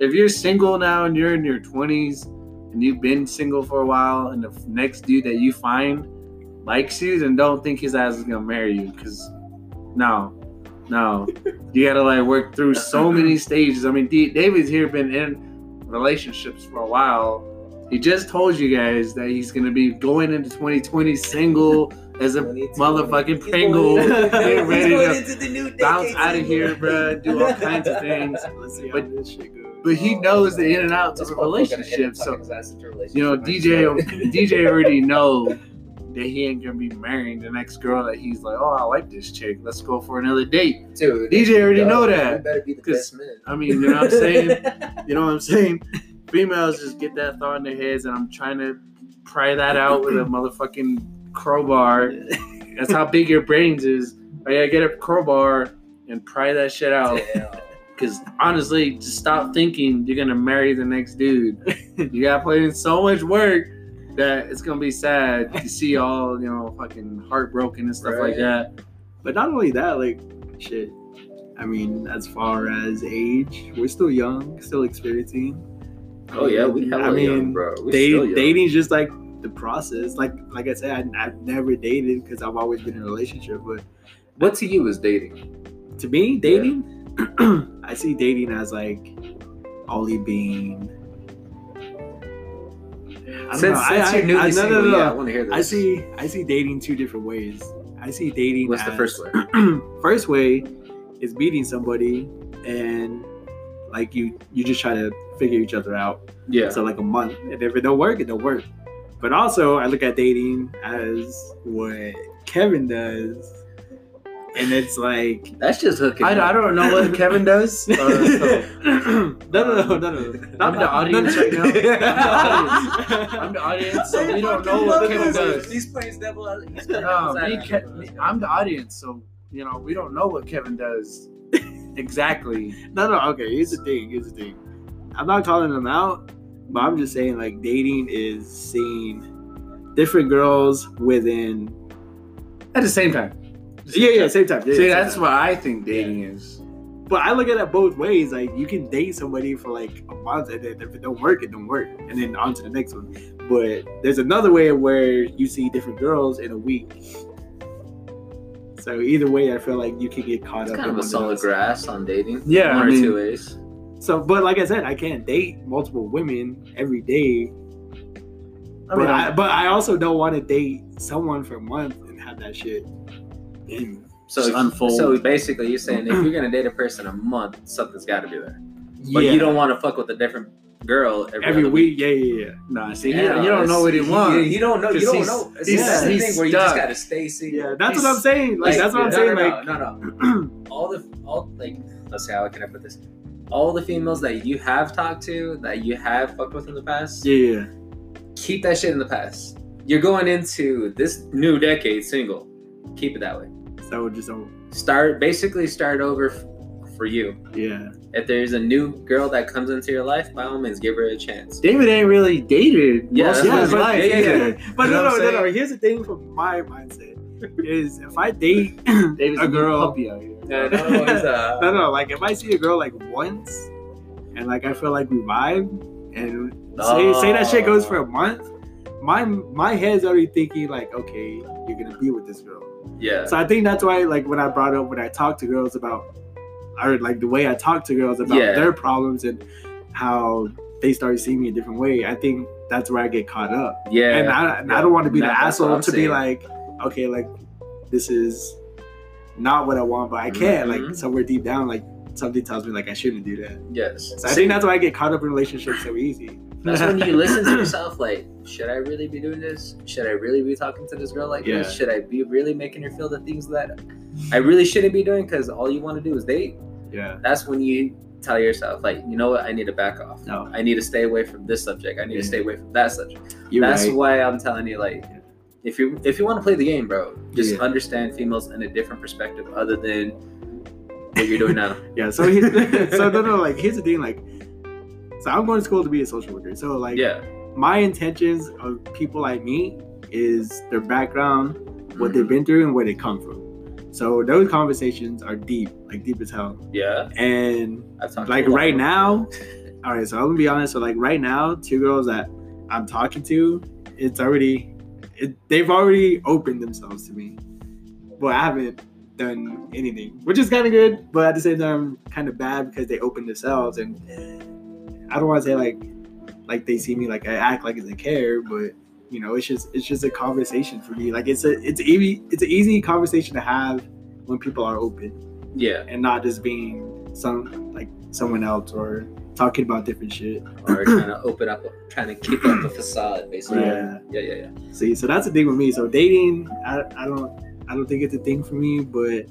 A: if you're single now and you're in your twenties and you've been single for a while, and the next dude that you find likes you, then don't think his ass is gonna marry you, because no, no, you gotta like work through so many stages. I mean, D- David's here been in relationships for a while. He just told you guys that he's gonna be going into 2020 single as a motherfucking Pringle. Get ready to
B: into the new
A: bounce out of here, bruh. Do all kinds of things.
C: Let's see how
A: But-
C: this shit goes.
A: But he oh, knows the in and outs of a
B: motherfucker gonna end
A: relationship. So
B: fucking his ass into a relationship.
A: you know. DJ DJ already know that he ain't gonna be marrying the next girl that he's like, oh, I like this chick. Let's go for another date.
B: Dude,
A: DJ already know that.
B: better be the
A: 'Cause-
B: best man.
A: I mean, you know what I'm saying? You know what I'm saying? Females just get that thought in their heads, and I'm trying to pry that out with a motherfucking crowbar. That's how big your brains is. Oh, I gotta get a crowbar and pry that shit out.
B: Damn.
A: Because honestly, just stop thinking you're gonna marry the next dude. you gotta put in so much work that it's gonna be sad to see all you know fucking heartbroken and stuff like that.
C: But not only that, like shit. I mean, as far as age, we're still young, still experiencing.
B: Oh yeah, we hella
C: I mean,
B: young, bro. We
C: Date,
B: still young.
C: dating's just like the process. Like like I said, I, I've never dated because I've always been in a relationship. But
B: What to you is dating?
C: to me, dating, I see dating as like only being. I
B: Since,
C: know, I-
B: since
C: I-
B: you're newly
C: I- no, no,
B: single,
C: no, no.
B: yeah, I want to hear this.
C: I see I see dating two different ways. I see dating.
B: What's the first way?
C: first way is meeting somebody and like you you just try to figure each other out.
B: Yeah.
C: So like a month, and if it don't work, it don't work. But also, I look at dating as what Kevin does, and it's like
B: That's just hooking.
A: I,
B: up.
A: I don't know what Kevin does. Uh, so
C: no, no, no, no, no.
A: I'm the audience right now. I'm the audience. I'm the audience, so we don't know what Kevin does.
B: He's playing devil. He's playing
A: No, me. Ke- me- I'm the audience, so you know we don't know what Kevin does exactly.
C: No, no. Okay, here's the thing. Here's the thing. I'm not calling them out, but I'm just saying like dating is seeing different girls within.
A: At the same time.
C: Yeah, yeah, same time. Yeah,
A: See,
C: same
A: that's
C: time.
A: what I think dating is.
C: but I look at it both ways. Like you can date somebody for like a month, and then if it don't work, it don't work, and then on to the next one. But there's another way where you see different girls in a week. So either way, I feel like you can get caught
B: It's
C: up.
B: kind of a
C: one
B: solid grass on dating.
A: Yeah,
B: one
A: I
B: or two ways.
C: So, but like I said, I can't date multiple women every day.
A: I
C: but
A: mean,
C: I, but I also don't want to date someone for a month and have that shit. In.
B: So,
A: Just unfold.
B: so basically, you're saying if you're gonna date a person a month, something's got to be there. But
C: Yeah.
B: you don't want to fuck with a different girl every,
C: every
B: other
C: week. Yeah, yeah, yeah.
A: nah, see,
B: Yeah,
A: you, you don't know what he wants.
B: You, don't know. You don't know. It's that's the thing where you just gotta stay single.
C: Yeah, that's
A: He's-
C: what I'm saying. Like, that's what I'm
B: no,
C: saying.
B: No,
C: like,
B: no, no, no. all the all like let's see how can I put this. All the females that you have talked to, that you have fucked with in the past,
C: yeah, yeah.
B: keep that shit in the past. You're going into this new decade single. Keep it that way.
C: So just don't.
B: Start basically start over f- for you.
C: Yeah.
B: If there's a new girl that comes into your life, by all means, give her a chance.
A: David ain't really dated
B: Yeah,
A: most of his
C: but,
A: life.
B: yeah,
C: but
A: You
C: no,
A: know
C: no,
A: what
C: no, no. Here's the thing from my mindset is if I date a girl,
A: puppy out here.
B: No, no, uh,
C: no, no, like if I see a girl like once, and like I feel like we vibe, and say say that shit goes for a month, my my head's already thinking like, okay, you're gonna be with this girl.
B: Yeah.
C: So I think that's why, like, when I brought up when I talk to girls about, or like the way I talk to girls about
B: Yeah.
C: their problems and how they start seeing me a different way, I think that's where I get caught up.
B: Yeah.
C: and I, and I don't want to be the asshole to be like, okay, like this is not what I want, but I can't.
B: Mhm.
C: Like somewhere deep down, like something tells me like I shouldn't do that.
B: yes.
C: So I think that's why I get caught up in relationships so easy.
B: That's when you listen to yourself, like, should I really be doing this? Should I really be talking to this girl like
C: Yeah.
B: this? Should I be really making her feel the things that I really shouldn't be doing? Because all you want to do is date.
C: Yeah.
B: That's when you tell yourself, like, you know what? I need to back off.
C: No.
B: I need to stay away from this subject. I need
C: Yeah.
B: to stay away from that subject.
C: You're
B: That's
C: right.
B: why I'm telling you, like, if you if you want to play the game, bro, just
C: Yeah.
B: understand females in a different perspective other than what you're doing now.
C: Yeah. So he, so no, no. Like here's the thing. Like, so I'm going to school to be a social worker. So like,
B: yeah.
C: my intentions of people I meet is their background, what
B: Mhm.
C: they've been through, and where they come from. So those conversations are deep, like deep as hell.
B: Yeah.
C: And
B: I've talked to
C: like
B: lot
C: right now, all right. So I'm gonna be honest. So like right now, two girls that I'm talking to, it's already, it, they've already opened themselves to me, but I haven't done anything, which is kind of good, but at the same time, kind of bad because they opened themselves, and I don't want to say like, like they see me like I act like they care, but you know, it's just it's just a conversation for me. Like it's a it's easy it's an easy conversation to have when people are open
B: Yeah.
C: and not just being some like someone else or talking about different shit.
B: Or trying to open up, trying to keep up the facade, basically.
C: Yeah.
B: Yeah. Yeah. Yeah.
C: See, so that's the thing with me. So dating, I, I don't I don't think it's a thing for me, but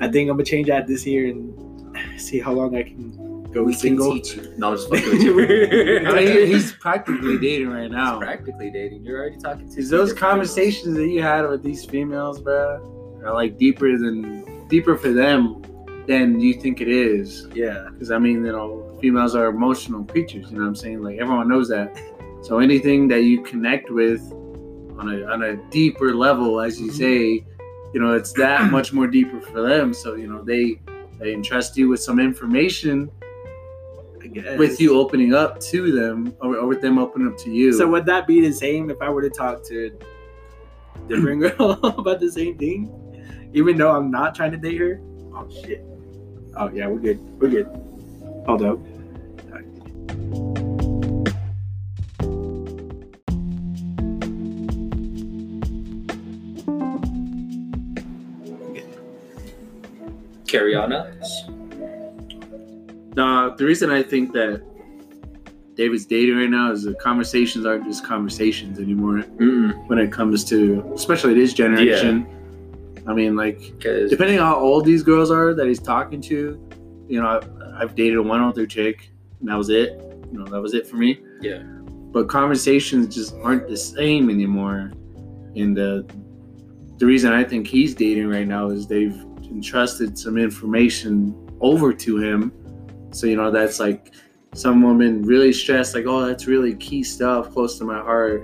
C: I think I'm gonna change that this year and see how long I can go
B: We
C: single.
B: can teach. No, I'm just fucking with you.
A: He's practically dating right
B: He's
A: now.
B: practically dating. You're already talking to
A: those
B: different females.
A: conversations that you had with these females, bro, are like deeper than deeper for them than you think it is.
C: Yeah,
A: Because I mean, you know, females are emotional creatures. You know what I'm saying? Like everyone knows that. So anything that you connect with on a on a deeper level, as you mm-hmm. say, you know, it's that much more deeper for them. So you know, they they entrust you with some information
C: I guess.
A: With you opening up to them, or, or with them opening up to you.
C: So would that be the same if I were to talk to a different girl about the same thing, even though I'm not trying to date her? Oh shit. Oh yeah, we're good. We're good. Hold up.
B: Carry
A: No, the reason I think that David's dating right now is the conversations aren't just conversations anymore
B: Mm.
A: when it comes to, especially this generation. I mean, like, depending on how old these girls are that he's talking to, you know, I've, I've dated one older chick, and that was it. You know, that was it for me.
B: Yeah.
A: But conversations just aren't the same anymore. And the the reason I think he's dating right now is they've entrusted some information over to him. So you know, that's like some woman really stressed, like, oh, that's really key stuff close to my heart.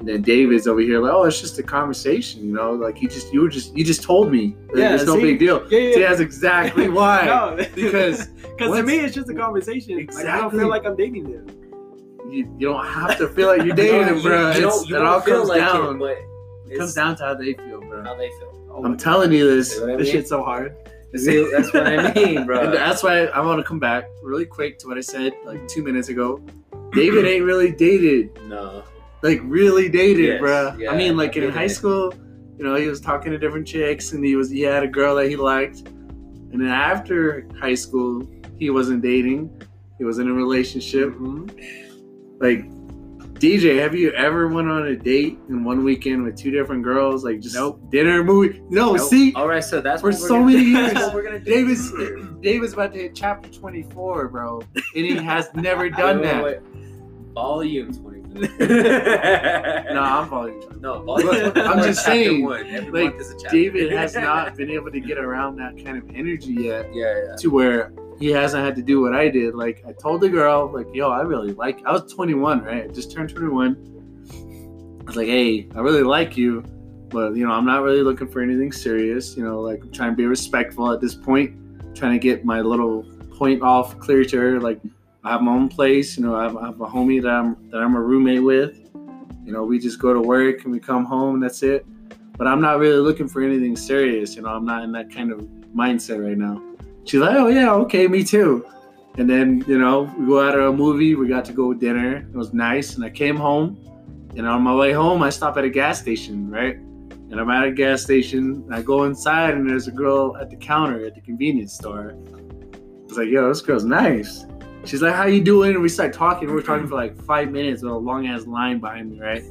A: And then David's over here like, oh, it's just a conversation, you know. Like you just you were just you just told me. Like,
C: Yeah,
A: it's no big deal.
C: Yeah, yeah.
A: See, that's exactly why.
C: no,
A: Because
C: because to me it's just a conversation. Like, I don't feel like I'm dating them.
A: you, you don't have to feel like you're dating
B: No,
A: them,
B: you-
A: bro.
B: you
A: It's-
B: you
A: it all comes
B: like it,
A: down.
B: but
A: It comes down to how they feel, bro.
B: how they feel.
C: Oh
A: I'm telling you this.
B: See what I
C: This shit's so hard.
B: See, that's what I mean, bro.
A: And that's why I want to come back really quick to what I said like two minutes ago. David ain't really dated,
B: no.
A: like really dated,
B: Yes,
A: bruh.
B: yeah,
A: I mean, like in
B: I get
A: high school, you know, he was talking to different chicks, and he was he had a girl that he liked, and then after high school, he wasn't dating. He was in a relationship.
C: Mhm.
A: Like, DJ, have you ever went on a date in one weekend with two different girls? Like, just
C: Nope.
A: dinner, movie? No,
C: Nope.
A: see,
B: All right, so that's
A: For so many years,
B: we're gonna do.
A: David's David's about to hit chapter 24, bro, and he has never done
B: Wait,
A: that.
B: wait, wait. Volume 24.
A: No, I'm volume.
B: No, volume
A: I'm just saying. Like. David has not been able to get around that kind of energy yet
B: Yeah, yeah.
A: to where he hasn't had to do what I did. Like I told the girl, like, yo, I really like I was 21, right? I just turned 21. I was like, hey, I really like you, but you know, I'm not really looking for anything serious. You know, like I'm trying to be respectful at this point, trying to get my little point off clear to her. Like I have my own place, you know, I have, I have a homie that I'm that I'm a roommate with. You know, we just go to work and we come home and that's it. But I'm not really looking for anything serious. You know, I'm not in that kind of mindset right now. She's like, oh yeah, okay, me too. And then you know, we go out to a movie. We got to go dinner. It was nice. And I came home, and on my way home, I stop at a gas station, right? And I'm at a gas station. I go inside, and there's a girl at the counter at the convenience store. I was like, yo, this girl's nice. She's like, how you doing? And we start talking. We We're talking for like five minutes with a long ass line behind me, right?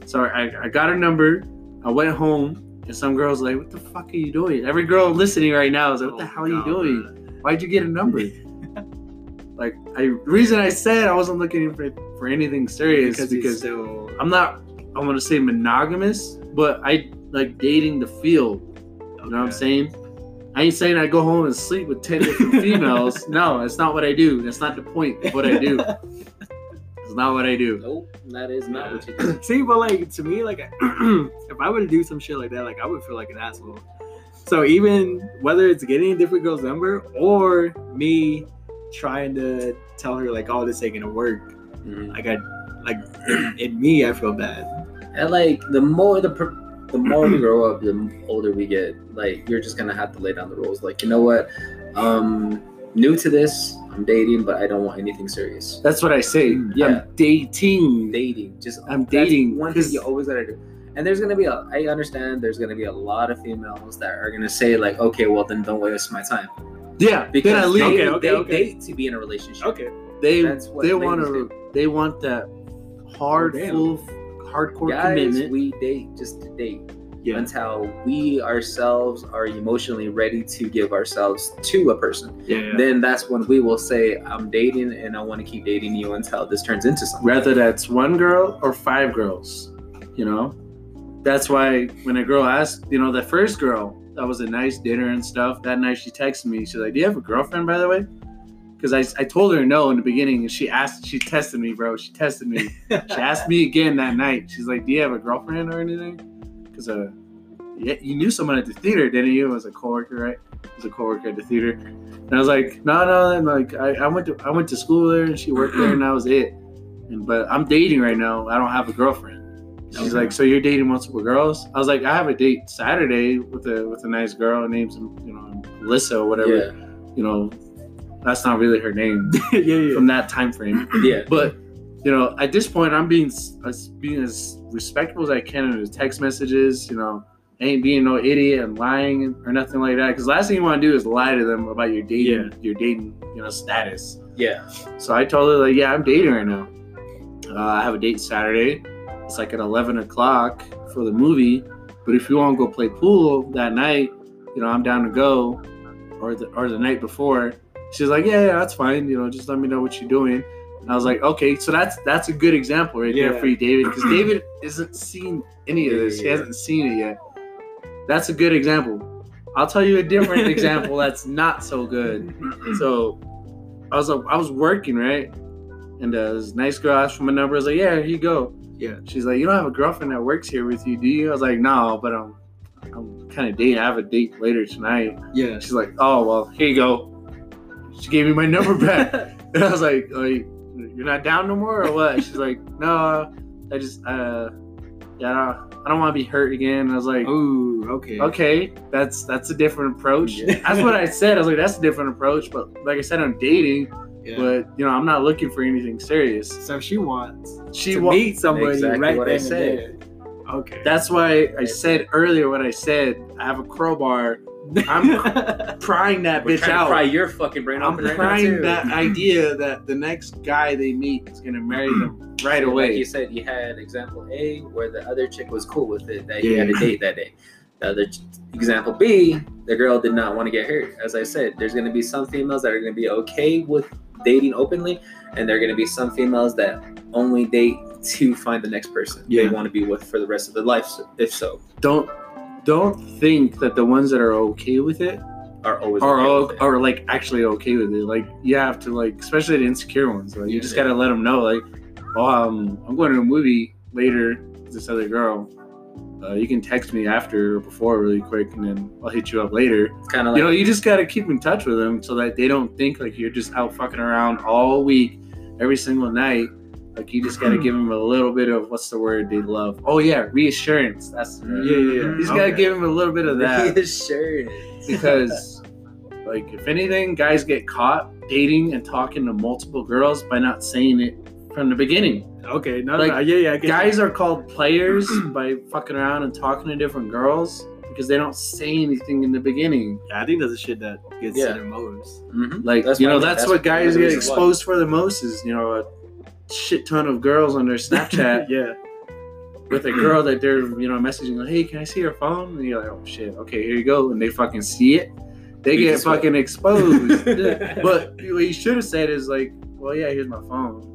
A: so I, I got her number. I went home. And some girls like, what the fuck are you doing? Every girl listening right now is like, what the
C: Oh,
A: hell are you doing? Why'd you get a number? like, I reason I said I wasn't looking for for anything serious
C: Because
A: because,
C: still.
A: I'm not. I want to say monogamous, but I like dating the field. You know what I'm saying? I ain't saying I go home and sleep with ten different females. No, that's not what I do. That's not the point of what I do. It's not what I do.
B: Nope, that is not what you do.
C: See, but like to me, like if I were to do some shit like that, like I would feel like an asshole. So even whether it's getting a different girl's number or me trying to tell her like, "Oh, this ain't gonna work,"
B: Mhm.
C: like I, like in, in me, I feel bad.
B: And like the more the per- the more we grow up, the older we get. Like you're just gonna have to lay down the rules. Like you know what, um, new to this, I'm dating, but I don't want anything serious.
A: That's what I say.
C: Mm,
B: yeah.
A: I'm dating.
B: Dating, just
A: I'm dating,
B: One thing you always gotta do. And there's gonna be a. I understand. There's gonna be a lot of females that are gonna say like, okay, well then don't waste my time
A: Yeah,
B: because
A: then I
B: they.
C: Okay, okay,
B: they
C: okay.
B: date to be in a relationship.
C: Okay.
A: They
B: That's what
A: they want to. They want that hard,
C: Oh,
A: full, hardcore
B: Guys,
A: commitment.
B: we date just to date.
C: Yeah.
B: until we ourselves are emotionally ready to give ourselves to a person.
C: Yeah. yeah.
B: Then that's when we will say, I'm dating and I want to keep dating you until this turns into something.
A: Whether that's one girl or five girls, you know. That's why when a girl asked, you know, the first girl that was a nice dinner and stuff. That night she texted me. She's like, "Do you have a girlfriend, by the way?" Because I, I told her no in the beginning, and she asked, she tested me, bro. She tested me. She asked me again that night. She's like, "Do you have a girlfriend or anything?" Because uh, yeah, you knew someone at the theater, didn't you? It was a coworker, right? It was a coworker at the theater. And I was like, "No, no." And like, I, I went to I went to school there, and she worked there, and that was it. And but I'm dating right now. I don't have a girlfriend. She's like, "So you're dating multiple girls?" I was like, "I have a date Saturday with a with a nice girl. Her name's you know Alyssa or whatever.
B: Yeah,
A: You know, that's not really her name
C: yeah, yeah.
A: from that time frame."
B: yeah.
A: But you know, at this point, I'm being as being as respectful as I can in the text messages. You know, ain't being no idiot and lying or nothing like that. Because last thing you want to do is lie to them about your dating, your dating, you know, status.
B: Yeah.
A: So I told her like, yeah, I'm dating right now. Uh, I have a date Saturday. It's like at 11 o'clock for the movie. But if you want to go play pool that night, you know, I'm down to go. Or the or the night before. She's like, yeah, yeah, that's fine. You know, just let me know what you're doing. And I was like, okay, so that's that's a good example right there for you, David, because David isn't seen any of
B: Yeah,
A: this. He hasn't seen it yet. That's a good example. I'll tell you a different example that's not so good. So I was like, I was working right, and uh, this nice girl asked for my number. I was like, "Yeah, here you go."
C: Yeah.
A: She's like, you don't have a girlfriend that works here with you, do you? I was like, no, but I'm, I'm kind of dating. I have a date later tonight.
C: Yeah.
A: She's like, oh well, here you go. She gave me my number back, and I was like, oh, you- you're not down no more or what? She's like, no, I just, uh, yeah, I don't, I don't want to be hurt again. And I was like,
C: Ooh, okay.
A: okay, that's that's a different approach.
C: Yeah.
A: That's what I said. I was like, that's a different approach. But like I said, I'm dating,
C: Yeah.
A: but you know, I'm not looking for anything serious.
C: so she wants
A: She
C: to
A: wa-
C: meet somebody
B: Exactly
C: right
B: what I said.
C: there. Okay.
A: That's why I said earlier what I said. I have a crowbar. I'm prying that
B: We're
A: bitch out.
B: pry your fucking brain
A: I'm
B: open right now,
A: prying
B: too.
A: that idea that the next guy they meet is gonna marry them right away.
B: Like you said, you had example A where the other chick was cool with it, that you had a date that day. The other ch- example B, the girl did not want to get hurt. As I said, there's going to be some females that are going to be okay with dating openly, and there are going to be some females that only date to find the next person they
C: Yeah.
B: want to be with for the rest of their life. So, if so,
A: don't don't think that the ones that are okay with it
B: are always
A: are
B: okay
A: all,
B: with it.
A: are like actually okay with it. Like you have to like, especially the insecure ones. Like you just
B: Yeah.
A: gotta let them know, like, oh, um, I'm going to a movie later. with This other girl. Uh, you can text me after or before really quick, and then I'll hit you up later.
B: It's kind of like
A: you know, you just gotta keep in touch with them so that they don't think like you're just out fucking around all week, every single night. Like you just gotta give them a little bit of what's the word they love? Oh yeah, reassurance. That's
C: Yeah, yeah, yeah.
A: You just gotta give him a little bit of that
B: reassurance.
A: because, like, if anything, guys get caught dating and talking to multiple girls by not saying it from the beginning.
C: Okay. No,
A: Like,
C: no. Yeah, yeah. I get
A: Guys are called players by fucking around and talking to different girls because they don't say anything in the beginning.
C: Yeah, I think that's the shit that gets
B: Yeah.
C: to the most.
B: Mhm.
A: Like
B: That's
A: you
B: why-
A: know, that's,
B: that's
A: what guys get
B: reason why.
A: exposed for the most is you know a shit ton of girls on their Snapchat
C: yeah.
A: with a girl that they're you know messaging like, hey, can I see your phone? And you're like, oh shit, okay, here you go, and they fucking see it, they
B: You
A: get fucking exposed. but what you should have said is like, well, yeah, here's my phone.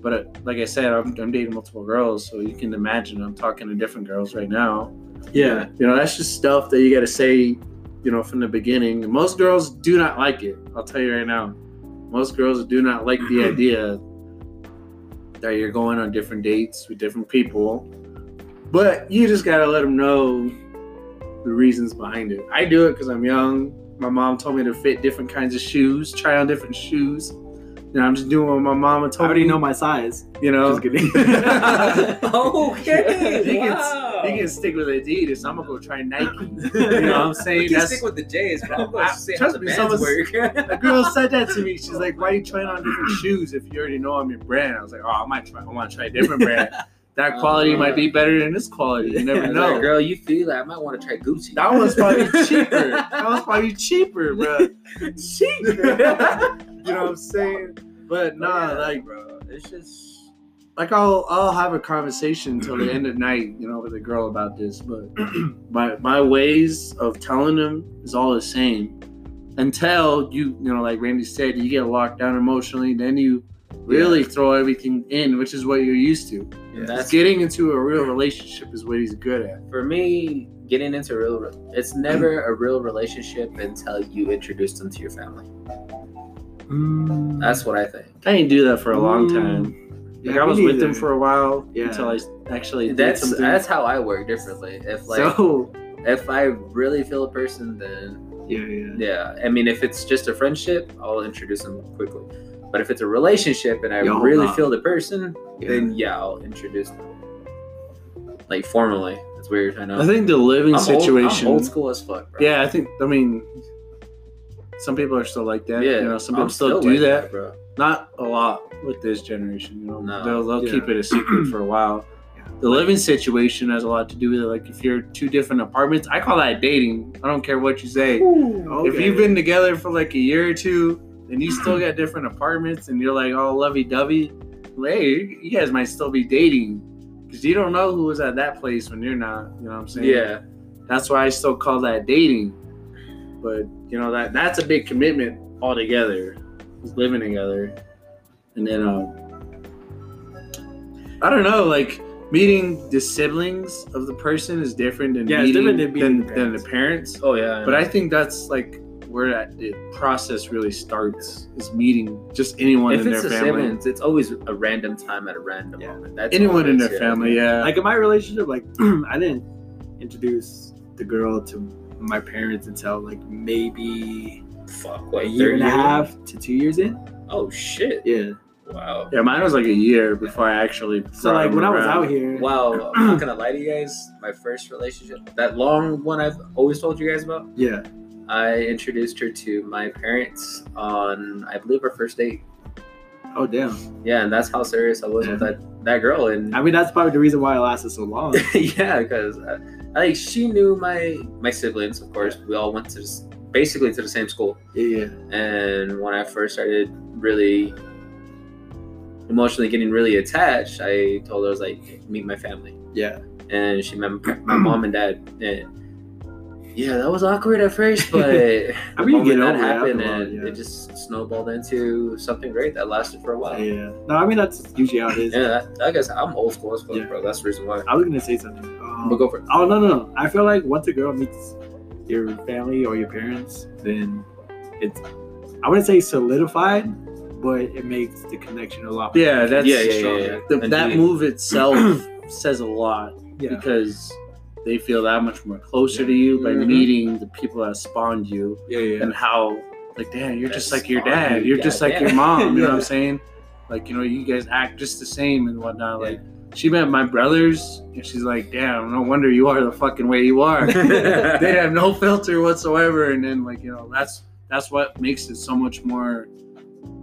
A: But uh, like I said, I'm, I'm dating multiple girls, so you can imagine I'm talking to different girls right now.
C: Yeah.
A: You know, that's just stuff that you got to say, you know, from the beginning. Most girls do not like it. I'll tell you right now. Most girls do not like the idea that you're going on different dates with different people. But you just got to let them know the reasons behind it. I do it because I'm young. My mom told me to fit different kinds of shoes, try on different shoes. You know, I'm just doing what my mama told
C: I
A: told
C: already
A: me.
C: know my size.
A: you know,
C: Just kidding.
B: okay.
A: You can-
B: wow.
A: you can stick with Adidas. I'm gonna go try Nike. You know what I'm saying?
B: You can
A: That's
B: stick with the J's, bro. I'm going to see how
A: trust
B: the
A: me,
B: bands
A: someone's-
B: work.
A: A girl said that to me. She's like, "Why are you trying on different shoes if you already know I'm your brand?" I was like, "Oh, I might try. I want to try a different brand. That quality
B: man.
A: might be uh-huh. better than this quality. You never know."
B: like, girl, you feel that? I might want to try Gucci.
A: That one's probably cheaper. That one's probably cheaper, bro. Cheaper. You know what I'm saying? But oh,
B: nah,
A: like,
B: bro, it's just
A: like I'll I'll have a conversation till the end of night, you know, with a girl about this. But my my ways of telling them is all the same until you you know, like Randy said, you get locked down emotionally, then you really throw everything in, which is what you're used to.
B: and that's
A: Getting into a real relationship is what he's good at.
B: for me. Getting into a real, it's never a real relationship until you introduce them to your family.
C: Mm.
B: That's what I think.
A: I didn't do that for a long
C: Mm.
A: time. Like
C: Yeah,
A: I
C: me
A: was with them for a while
C: Yeah.
A: until I actually
B: That's
A: something.
B: that's how I work differently. If like
C: so
B: if I really feel a person, then
C: yeah, yeah.
B: yeah. I mean, if it's just a friendship, I'll introduce them quickly. But if it's a relationship and I
C: Yo,
B: really
C: on.
B: feel the person,
C: Yeah.
B: then yeah, I'll introduce them. Like formally. It's weird. I know.
A: I think the living
B: I'm old-
A: situation.
B: I'm old, school as fuck, bro.
A: Yeah, I think. I mean, some people are still like that.
B: yeah.
A: you know, some people still, do
B: like
A: that.
B: bro.
A: Not a lot with this generation. You know,
B: No.
A: they'll they'll
C: Yeah.
A: keep it a secret for a while. The living situation has a lot to do with it. Like if you're two different apartments, I call that dating. I don't care what you say. If
C: Okay.
A: you've been together for like a year or two and you still got different apartments and you're like all lovey dovey, hey, you guys might still be dating because you don't know who was at that place when you're not. You know what I'm saying?
B: Yeah.
A: That's why I still call that dating. But you know that that's a big commitment altogether. Is living together, and then um, I don't know, like meeting the siblings of the person is different than
C: Yeah,
A: meeting
C: different than
A: than,
C: the
A: than the parents.
B: Oh yeah.
A: But I think that's like where that the process really starts is meeting just anyone
B: if
A: in their
B: the
A: family.
B: siblings, it's always a random time at a random
C: Yeah.
B: moment. That's
A: Anyone in their family, yeah.
C: like in my relationship, like I didn't introduce the girl to my parents until like maybe
B: Fuck,
C: a
B: what
C: year and a
B: third year?
C: half to two years in.
B: Oh shit!
C: Yeah.
B: Wow.
A: yeah, mine was like a year before I actually.
C: So like
A: him
C: when I was out here,
B: Wow, I'm not gonna lie to you guys. My first relationship, that long one I've always told you guys about,
C: yeah,
B: I introduced her to my parents on, I believe, our first date.
C: oh damn.
B: Yeah, and that's how serious I was with that that girl. And
C: I mean, that's probably the reason why it lasted so long.
B: yeah, because uh, like she knew my my siblings. Of course, we all went to basically to the same school.
C: yeah,
B: And when I first started really emotionally getting really attached, I told her I was like, meet my family.
C: yeah,
B: and she met my mom and dad. And yeah, that was awkward at first, but the
C: I mean, you get
B: that
C: over it
B: happened,
C: after a while,
B: and
C: yeah.
B: it just snowballed into something great that lasted for a while. Yeah,
C: yeah. No, I mean that's usually how it is.
B: Yeah, that, I guess I'm old school as fuck,
C: Yeah.
B: bro. That's the reason why.
C: I was gonna say something. Um,
B: But go for it.
C: Oh no, no, no! I feel like once a girl meets your family or your parents, then it's I wouldn't say solidified, but it makes the connection a lot. more
A: Yeah, that's
B: Yeah, yeah, yeah, yeah.
A: The, that move itself says a lot
C: Yeah.
A: because they feel that much more closer to you by
C: Mhm.
A: meeting the people that spawned you
C: yeah, yeah.
A: and how like damn you're just like your dad.
B: You,
A: you're just like your mom. You know what i'm saying? Like you know you guys act just the same and whatnot.
C: Yeah.
A: like she met my brothers and she's like damn no wonder you are the fucking way you are. They have no filter whatsoever and then like you know that's that's what makes it so much more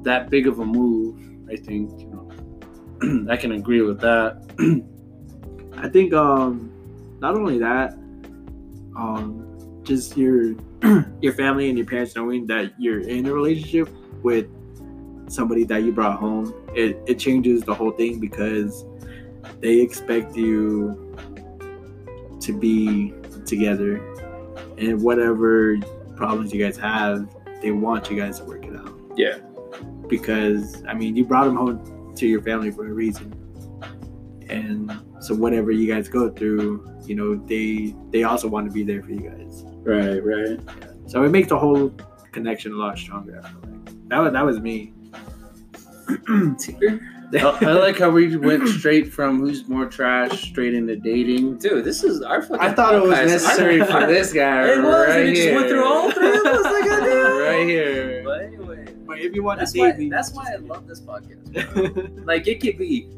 A: that big of a move i think you know. I can agree with that.
C: I think um not only that, um just your your family and your parents knowing that you're in a relationship with somebody that you brought home, it, it changes the whole thing because they expect you to be together and whatever problems you guys have, they want you guys to work it out.
B: Yeah.
C: Because I mean you brought them home to your family for a reason and so whatever you guys go through you know they they also want to be there for you guys
A: right right
C: so it makes the whole connection a lot stronger like. that was that was me
A: I, oh, I like how we went straight from who's more trash straight into dating.
B: Dude, this is our fucking.
A: I thought it was
B: podcast.
A: necessary for this guy
B: It was,
A: right
B: and it
A: here.
B: just went through all three of us like I did.
A: right here.
B: But anyway,
C: but if you want
B: that's
C: to
B: why
C: me
B: that's why I love this podcast. bro. like it could be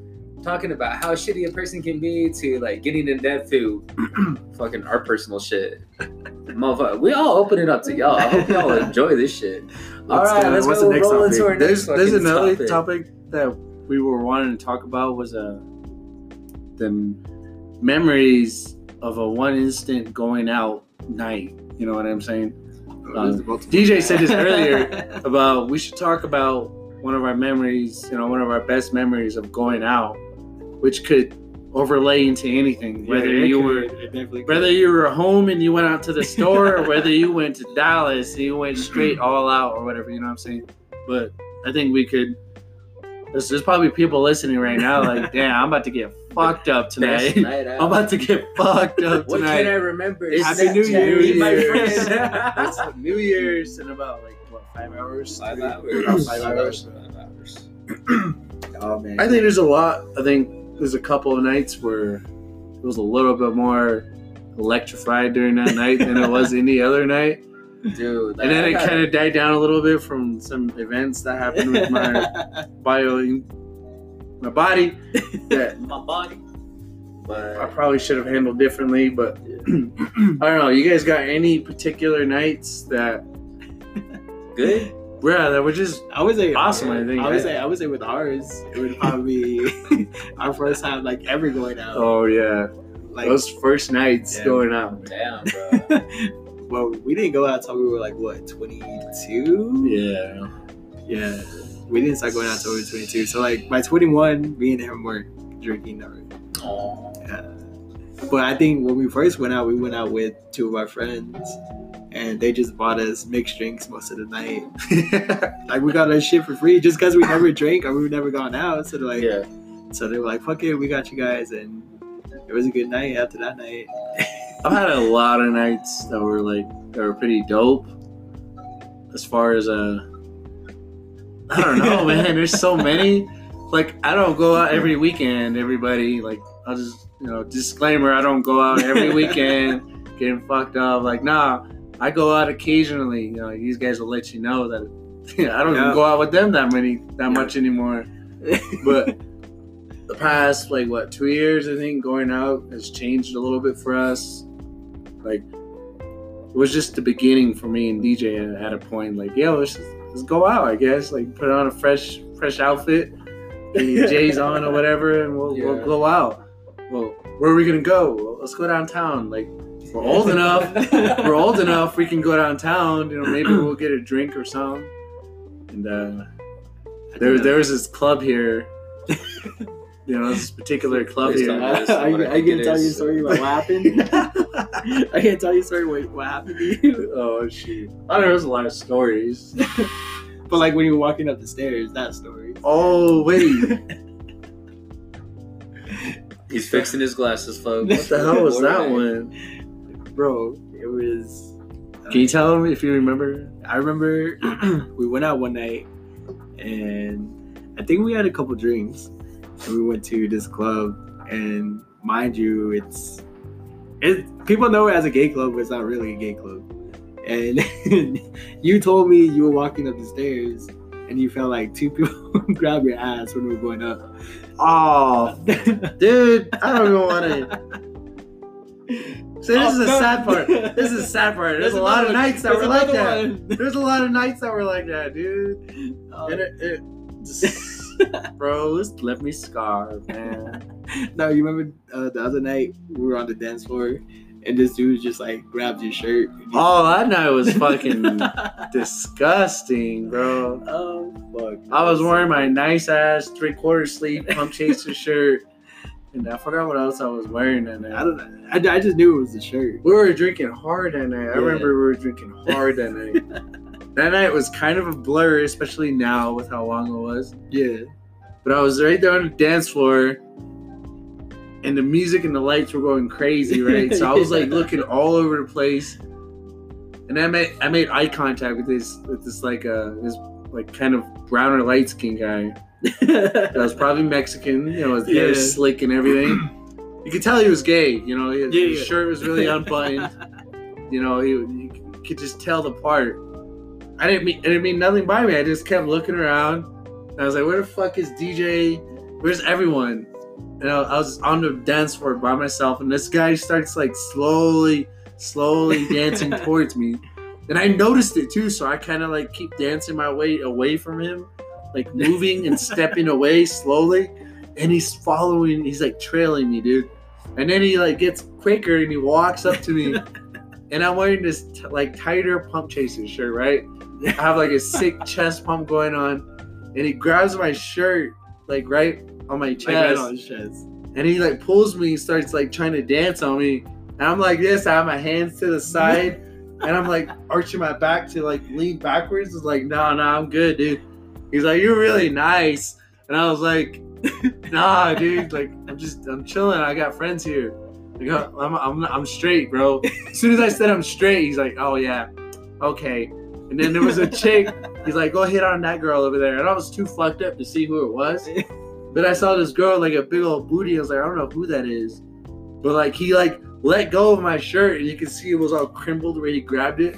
B: talking about how shitty a person can be to like getting in depth to fucking our personal shit. Motherfucker, we all open it up to y'all. I hope y'all enjoy this shit. All
C: Let's
B: right,
C: go.
B: let's
C: What's
B: go
C: the next
B: roll
C: topic?
B: into our
A: There's
B: next
A: there's
B: fucking
A: another
B: topic.
A: topic that we were wanting to talk about was uh, the memories of a one instant going out night. You know what I'm saying? Um, DJ said this earlier about we should talk about one of our memories, you know, one of our best memories of going out, which could overlay into anything, whether you were whether you were home and you went out to the store or whether you went to Dallas and you went straight all out or whatever, you know what I'm saying? But I think we could there's, there's probably people listening right now like, damn, I'm about to get fucked up tonight.
B: night.
A: I'm about to get fucked up tonight.
B: What can I remember?
A: It's
C: Happy New
B: Snapchat me, my
A: Year's.
B: friend.
A: it's New Year's in about like what five hours?
B: Five
A: Three-
B: hours.
A: five hours.
B: Five hours.
C: oh man
A: I think there's a lot. I think there's a couple of nights where it was a little bit more electrified during that night than it was any other night,
B: Dude,
A: and then it kind of died down a little bit from some events that happened with my bio, my body that
B: my body. But I
A: probably should have handled differently. But I don't know. You guys got any particular nights that,
B: good.
A: Yeah, that were just
C: I would say
A: Awesome, I think.
C: I would say I would say with ours, it would probably be our first time like ever going out.
A: oh yeah,
C: like,
A: those first nights
C: Yeah.
A: going out.
B: Damn, bro.
C: well, we didn't go out until we were like what twenty two.
A: Yeah.
C: Yeah, we didn't start going out until we were twenty two. So like by twenty one, me and him were drinking already.
B: Aw.
C: Yeah. But I think when we first went out, we went out with two of our friends, and they just bought us mixed drinks most of the night. Like we got our shit for free just because we never drank or we never gone out. So they're like,
B: Yeah.
C: so they were like, "Fuck it, we got you guys," and it was a good night after that night.
A: I've had a lot of nights that were like that were pretty dope, as far as uh, I don't know, man. There's so many. Like I don't go out every weekend. Everybody, like I'll just you know disclaimer. I don't go out every weekend getting fucked up. Like nah, I go out occasionally. You know, these guys will let you know that I don't
C: Yeah.
A: even go out with them that many that much anymore. But the past like what two years, I think going out has changed a little bit for us. Like it was just the beginning for me and DJ at, at a point. Like yo, let's let's go out. I guess like put on a fresh fresh outfit, get your J's on or whatever, and we'll we'll go out. Well, where are we gonna go? Well, let's go downtown. Like we're old enough. We're old enough. We can go downtown. You know, maybe we'll get a drink or something. And uh, there, there was this club here. you know, this particular club
B: Please
A: here.
B: tell me.
C: I, I, I can
B: It
C: tell you a story about what happened. I can't tell you a story what, what happened to you.
A: Oh shoot! I know there's a lot of stories.
C: But like when you were walking up the stairs, that story.
A: Oh wait,
B: He's fixing his glasses, folks.
A: what the hell was that one?
C: Bro, it was.
A: Uh, Can you tell me if you remember?
C: I remember we went out one night, and I think we had a couple drinks, and we went to this club. And mind you, it's it. People know it as a gay club, but it's not really a gay club. And you told me you were walking up the stairs, and you felt like two people grab your ass when we were going up.
A: Oh, dude, I don't even want to. So this is a sad part. This is a sad part. There's, a lot of nights that were like that. There's a lot of nights that were like that, dude.
C: Oh,
A: And it, it just, bro, this left me scarred, man.
C: no, you remember uh, the other night we were on the dance floor, and this dude just like grabbed your shirt.
A: Oh, that night was fucking disgusting, bro.
C: oh fuck!
A: I was wearing my nice ass three quarter sleeve pump chaser shirt, and I forgot what else I was wearing that night.
C: I don't know. I, I just knew it was the shirt.
A: We were drinking hard that night. I remember we were drinking hard that night. that night was kind of a blur, especially now with how long it was.
C: Yeah.
A: But I was right there on the dance floor, and the music and the lights were going crazy, right? So I was like looking all over the place, and I made I made eye contact with this with this like uh this like kind of browner light skinned guy that was probably Mexican. You know, his hair
C: Yeah.
A: slick and everything. You could tell he was gay. You know, his,
C: Yeah,
A: his
C: yeah.
A: shirt was really unbuttoned. you know, he you could just tell the part. I didn't mean I didn't mean nothing by me. I just kept looking around. I was like, "Where the fuck is DJ? Where's everyone?" And I, I was on the dance floor by myself, and this guy starts like slowly, slowly dancing towards me, and I noticed it too. So I kind of like keep dancing my way away from him, like moving and stepping away slowly, and he's following. He's like trailing me, dude. And then he like gets quicker and he walks up to me, and I'm wearing this t- like tighter pump chaser shirt, right? I have like a sick chest pump going on, and he grabs my shirt like right on my
C: Like
A: chest,
C: right on his chest.
A: and he like pulls me, starts like trying to dance on me, and I'm like this. I have my hands to the side, and I'm like arching my back to like lean backwards. It's like no, no, I'm good, dude. He's like you're really nice, and I was like, nah, dude. Like I'm just I'm chilling. I got friends here. Like, uh, I'm, I'm, I'm straight, bro. As soon as I said I'm straight, he's like, oh yeah, okay. And then there was a chick. He's like, go hit on that girl over there. And I was too fucked up to see who it was. But I saw this girl like a big old booty. I was like, I don't know who that is. But like he like let go of my shirt and you can see it was all crimpled where he grabbed it.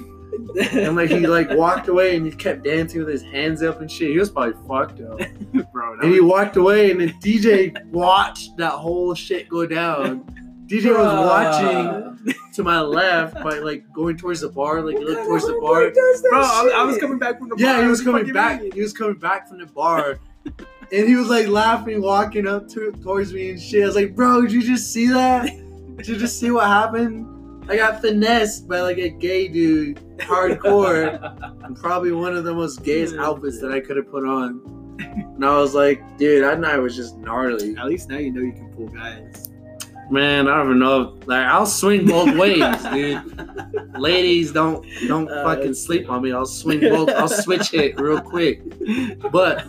A: And like he like walked away and he kept dancing with his hands up and shit. He was probably fucked up.
C: bro.
A: And he
C: was-
A: walked away and then DJ watched that whole shit go down. DJ was watching to my left by like going towards the bar, like he looked towards the bar.
C: Bro, I, I was coming back from the bar.
A: Yeah, he was coming back.
C: mean?
A: He was coming back from the bar, and he was like laughing, walking up to towards me and shit. I was like, "Bro, did you just see that? Did you just see what happened? I got finessed by like a gay dude, hardcore, and probably one of the most gayest outfits that I could have put on." And I was like, "Dude, that night was just gnarly."
C: At least now you know you can pull guys.
A: Man, I don't even know. Like, I'll swing both ways, dude. Ladies, don't don't
C: Uh,
A: fucking sleep on me. I'll swing both. I'll switch it real quick. But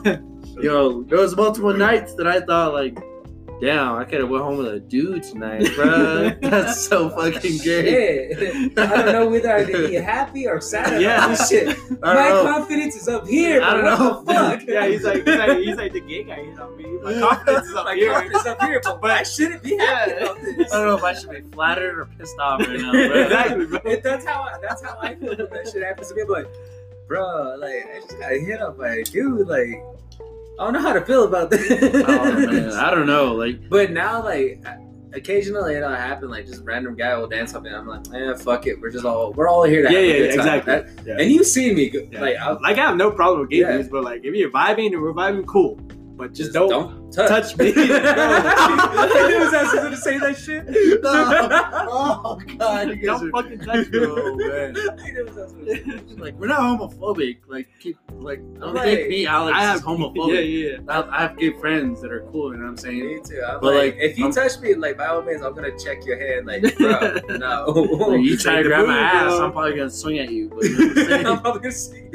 A: yo, there was multiple nights that I thought like, damn, I could have went home with a dude tonight, bro. That's so fucking great.
B: Shit. I don't know whether I be happy or sad about
C: Yeah.
B: this shit. My
A: know.
B: confidence is up here,
A: I don't know.
B: what the fuck?
C: yeah, he's like, he's like, he's like the gay guy. You know what I mean? My confidence is up
B: My
C: here.
B: confidence is up here, but, I shouldn't be happy
C: Yeah.
B: about this.
A: I don't know if I should be flattered or pissed off right now, bro.
C: exactly, bro.
B: And that's how I, that's how I feel when that shit happens to me. I'm like, bro, like I just got hit up by a dude. Like I don't know how to feel about this.
A: Oh I don't know. Like,
B: But now, like, occasionally it'll happen. Like, just random guy will dance up, and I'm like, eh, fuck it. We're just all we're all here to
C: Yeah,
B: have
C: yeah,
B: a good time.
C: exactly.
B: That-
C: Yeah.
B: and you see me, go-
C: Yeah.
B: like, I'll,
C: Like I have no problem with gay
B: Yeah.
C: dudes, but like if you're vibing and we're vibing, cool. But just,
B: just
C: don't,
B: don't touch,
C: touch me.
B: I knew his ass was gonna say that shit.
A: oh god, you guys
C: don't
A: are
C: fucking touch me.
A: Oh, man.
B: I knew his was gonna say that shit.
A: like we're not homophobic. Like, keep like don't
B: Right.
A: think me, Alex,
C: I have
A: homophobic.
C: Yeah, yeah.
A: I, I have gay friends that are cool. You know what I'm saying?
B: Me too. I'm
A: But,
B: like,
A: like,
B: if you
A: I'm-
B: touch me, like by all means, I'm gonna check your hand. Like, bro, no.
A: Like, you try to grab my ass,
C: bro.
A: I'm probably gonna swing at you. But you know I'm?
B: I'm probably gonna see.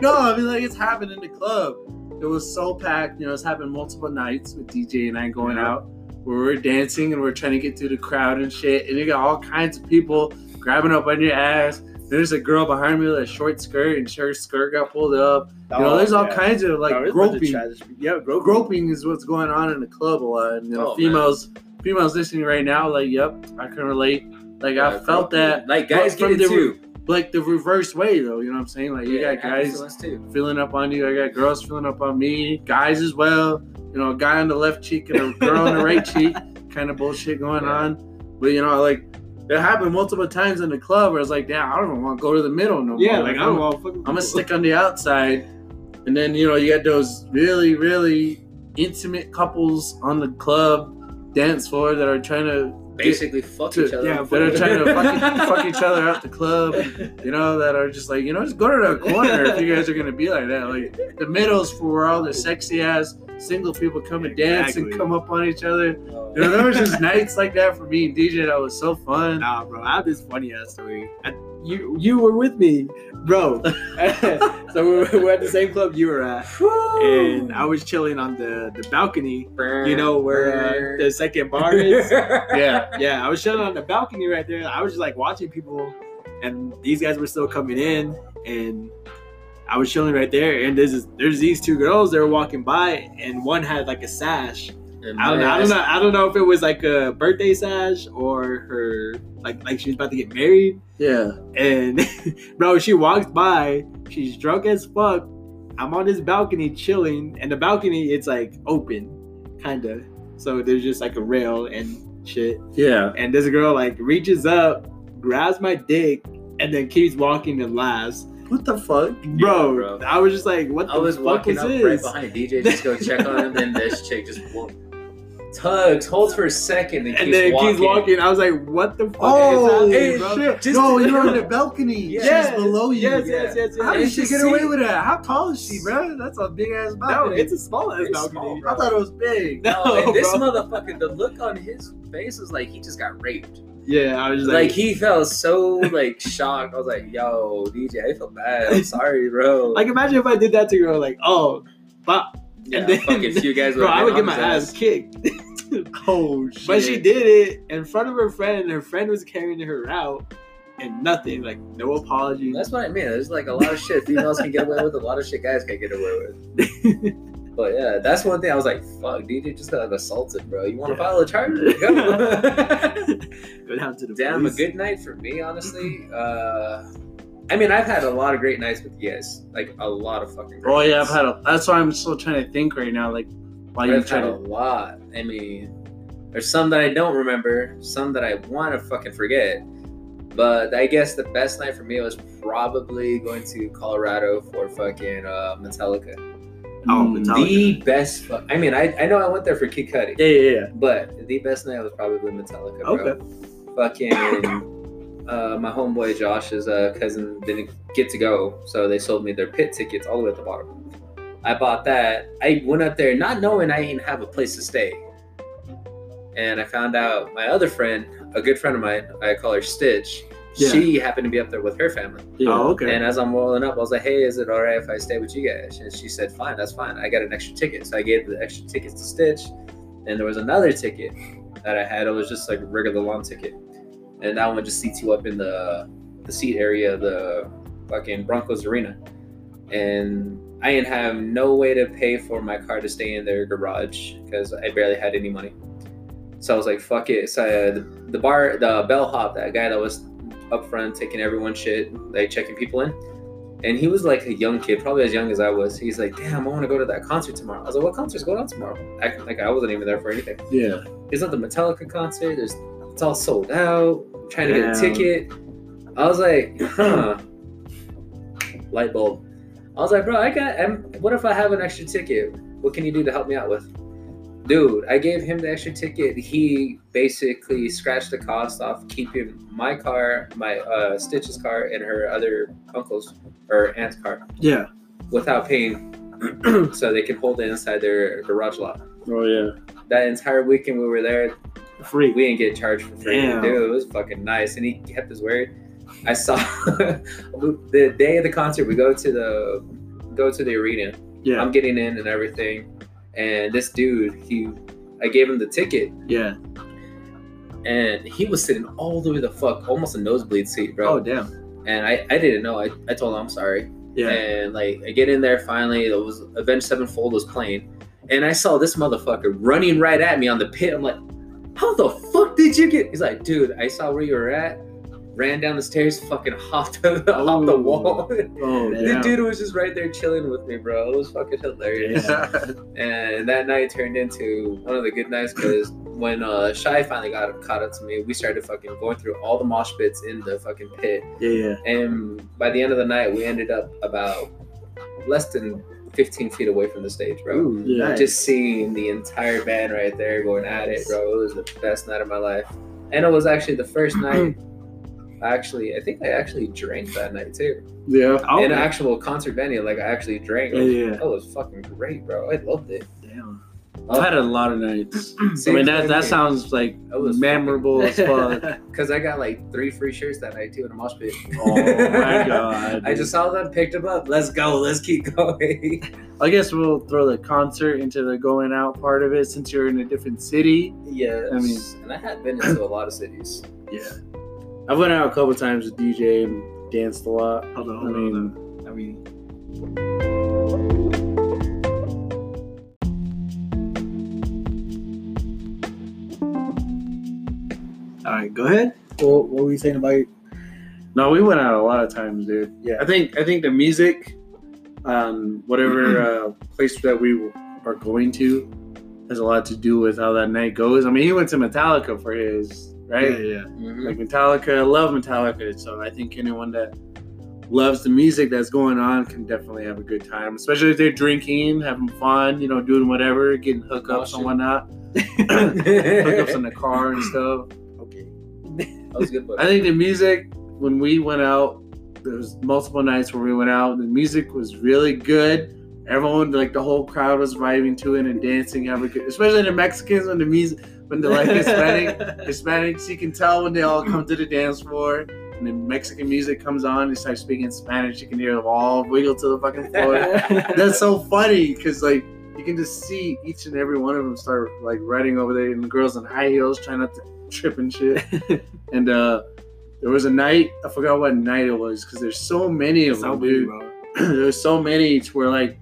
A: no, I mean like it's happened in the club. It was so packed. You know, it's happened multiple nights with DJ and I going
C: Yeah.
A: out where we're dancing and we're trying to get through the crowd and shit. And you got all kinds of people grabbing up on your ass. There's a girl behind me with a short skirt and her skirt got pulled up. You know, there's all oh, kinds of like
C: Oh, a bunch of
A: groping.
C: Yeah, gro-
A: Groping is what's going on in the club a lot. And you know,
B: Oh, man.
A: females, females listening right now, like, yep, I can relate. Like I felt that,
B: Like guys get it
A: the- like the reverse way though. You know what I'm saying? Like you
B: Yeah,
A: got guys
B: to us too.
A: feeling up on you. I got girls feeling up on me, guys as well. You know, a guy on the left cheek and a girl on the right cheek, kind of bullshit going
B: Yeah.
A: on. But you know, like it happened multiple times in the club where it's like, damn, I don't even want to go to the middle no
C: Yeah,
A: more.
C: like
A: Like,
C: I'm
A: I'm. I'm gonna stick on the outside. And then you know you got those really, really intimate couples on the club dance floor that are trying to
B: Basically, fuck
A: to-
B: each other.
C: yeah,
A: that are trying to fuck, fuck each other out the club you know, that are just like, you know, just go to the corner if you guys are gonna be like that. Like the middle's for where all the sexy ass single people come and dance and come up on each other. Oh. You know, there was just nights like that for me and DJ that was so fun.
C: Nah, bro, I have this funny ass story. I, you you were with me, bro. so we were, at the same club you were at, and I was chilling on the the balcony. You know where uh, the second bar is.
A: Yeah.
C: yeah, I was chilling on the balcony right there. I was just like watching people, and these guys were still coming in, and I was chilling right there. And there's this, there's these two girls that were walking by, and one had like a sash. I don't know. I don't know. I don't know if it was like a birthday sash or her like like she was about to get married.
A: Yeah.
C: And bro, she walks by. She's drunk as fuck. I'm on this balcony chilling, and the balcony it's like open, kind of. So there's just like a rail and shit.
A: Yeah.
C: And this girl like reaches up, grabs my dick, and then keeps walking and laughs.
A: What the fuck?
C: Bro,
B: bro.
C: I was just like, what the
B: I was
C: fuck
B: walking
C: is
B: up
C: this?
B: right behind DJ just go check on him, then this chick just wo- tugs, holds for a second, and,
C: and
B: keeps
C: then it
B: walking.
C: keeps walking. I was like, what the fuck
A: Oh,
C: is
A: hey,
C: happening, bro?
A: shit.
B: Just-
A: no, you're on the balcony.
B: Yes,
A: She's below you.
C: Yes, yes, yes, yes.
A: How did she
B: she
A: get
B: see-
A: away with that? How tall is she, bro? That's a big ass balcony.
C: No, it's a small ass balcony.
B: small,
A: I thought it was big.
B: No,
C: No,
B: and this
C: bro.
B: motherfucker, the look on his face was like he just got raped.
C: Yeah, I was just
B: Like,
C: like,
B: he felt so like shocked. I was like, "Yo, DJ, I feel bad. I'm sorry, bro."
C: like imagine if I did that to her, like, oh, but
B: yeah,
C: and then-
B: fucking few guys.
C: bro, I would get my
B: his
C: ass kicked.
A: Oh shit.
C: but she did it in front of her friend, and her friend was carrying her out, and nothing, like no apology.
B: That's what I mean. There's like a lot of shit females can get away with. A lot of shit guys can get away with. But yeah, that's one thing I was like, "Fuck, DJ just got assaulted, bro. You want to
C: Yeah.
B: file a charge? Go."
C: Go down to the
B: Damn, a good night for me, honestly. Uh, I mean, I've had a lot of great nights with you guys. Like a lot of fucking. Great
A: Oh yeah, I've had a. That's why I'm still trying to think right now. Like, why you
B: I've
A: try
B: had a lot. I mean, there's some that I don't remember, some that I want to fucking forget. But I guess the best night for me was probably going to Colorado for fucking uh, Metallica.
C: Oh,
A: Mm,
C: Metallica.
B: The best. Fu- I mean, I, I know I went there for Kid Cudi,
C: Yeah, yeah, yeah.
B: but the best night was probably Metallica, bro.
C: Okay.
B: Fucking. Uh, my homeboy Josh's uh, cousin didn't get to go, so they sold me their pit tickets all the way at the bottom. I bought that. I went up there not knowing I didn't have a place to stay. And I found out my other friend, a good friend of mine, I call her Stitch,
C: Yeah.
B: she happened to be up there with her family.
A: Yeah.
C: Oh, okay.
B: And as I'm rolling up, I was like, hey, is it all right if I stay with you guys? And she said, fine, that's fine. I got an extra ticket. So I gave the extra tickets to Stitch. And there was another ticket that I had. It was just like a regular lawn ticket, and that one just seats you up in the the seat area of the fucking Broncos arena. And I didn't have no way to pay for my car to stay in their garage because I barely had any money. So I was like, fuck it. So uh, the, the bar, the bellhop, that guy that was up front taking everyone's shit, like checking people in. And he was like a young kid, probably as young as I was. He's like, damn, I want to go to that concert tomorrow. I was like, what concert's going on tomorrow? Acting like I wasn't even there for anything.
A: Yeah.
B: It's not the Metallica concert. There's, it's all sold out. I'm trying to get a ticket. I was like, huh. Light bulb. I was like, bro, I got. Um, what if I have an extra ticket? What can you do to help me out with? Dude, I gave him the extra ticket. He basically scratched the cost off keeping my car, my uh, Stitch's car, and her other uncle's or aunt's car
C: Yeah.
B: without paying, so they can hold it inside their garage lot.
A: Oh yeah.
B: That entire weekend we were there,
C: Free.
B: we didn't get charged for free.
C: Damn.
B: Dude, it was fucking nice. And he kept his word. I saw the day of the concert, we go to the go to the arena.
C: Yeah.
B: I'm getting in and everything. And this dude, he I gave him the ticket
C: yeah.
B: and he was sitting all the way the fuck, almost a nosebleed seat, bro.
C: Oh damn.
B: And I, I didn't know. I, I told him I'm sorry.
C: Yeah.
B: And like I get in there finally, it was Avenged Sevenfold was playing. And I saw this motherfucker running right at me on the pit. I'm like, how the fuck did you get? He's like, dude, I saw where you were at, ran down the stairs, fucking hopped off the
C: Oh.
B: wall.
C: Oh
B: the
C: damn.
B: dude was just right there chilling with me, bro. It was fucking hilarious. And that night turned into one of the good nights because when uh, Shy finally got caught up to me, we started fucking going through all the mosh pits in the fucking pit.
C: yeah. Yeah.
B: And by the end of the night, we ended up about less than 15 feet away from the stage, bro.
C: Ooh,
A: Yeah.
C: nice.
B: Just seeing the entire band right there going at it, bro. It was the best night of my life. And it was actually the first night. I actually, I think I actually drank that night too.
A: Yeah.
C: Oh,
B: In an actual concert venue, like I actually drank.
C: Yeah, yeah.
B: That was fucking great, bro. I loved it.
C: damn.
A: I've had a lot of nights. I mean that that sounds like
B: That was
A: memorable as fuck.
B: Because I got like three free shirts that night too in a mosh pit.
A: Oh my god.
B: I just saw them, picked them up. Let's go. Let's keep going.
A: I guess we'll throw the concert into the going out part of it since you're in a different city.
B: yes.
A: I mean-
B: and I had been into a lot of cities.
A: Yeah. I went out a couple times with DJ and danced a lot.
C: Hold on,
A: I
C: hold on, hold
A: mean,
C: on. I mean, all right, go ahead. What, what were you saying about?
A: no, we went out a lot of times, dude.
C: Yeah.
A: I think I think the music, um, whatever uh, place that we are going to, has a lot to do with how that night goes. I mean, he went to Metallica for his right.
C: Yeah, yeah.
B: Mhm.
A: Like Metallica, I love Metallica. So I think anyone that loves the music that's going on can definitely have a good time, especially if they're drinking, having fun, you know, doing whatever, getting hookups and whatnot, hookups in the car and stuff.
C: Okay.
B: That was good.
A: I think the music when we went out, there was multiple nights where we went out. The music was really good. Everyone, like the whole crowd, was vibing to it and dancing. Good, especially the Mexicans when the music, when the like Hispanic Hispanics, you can tell when they all come to the dance floor and the Mexican music comes on, they start speaking Spanish, you can hear them all wiggle to the fucking floor. That's so funny because like you can just see each and every one of them start like riding over there, and the girls in high heels trying not to trip and shit. and uh there was a night, I forgot what night it was because there's so many of
C: So
A: them, dude. there's so many to where like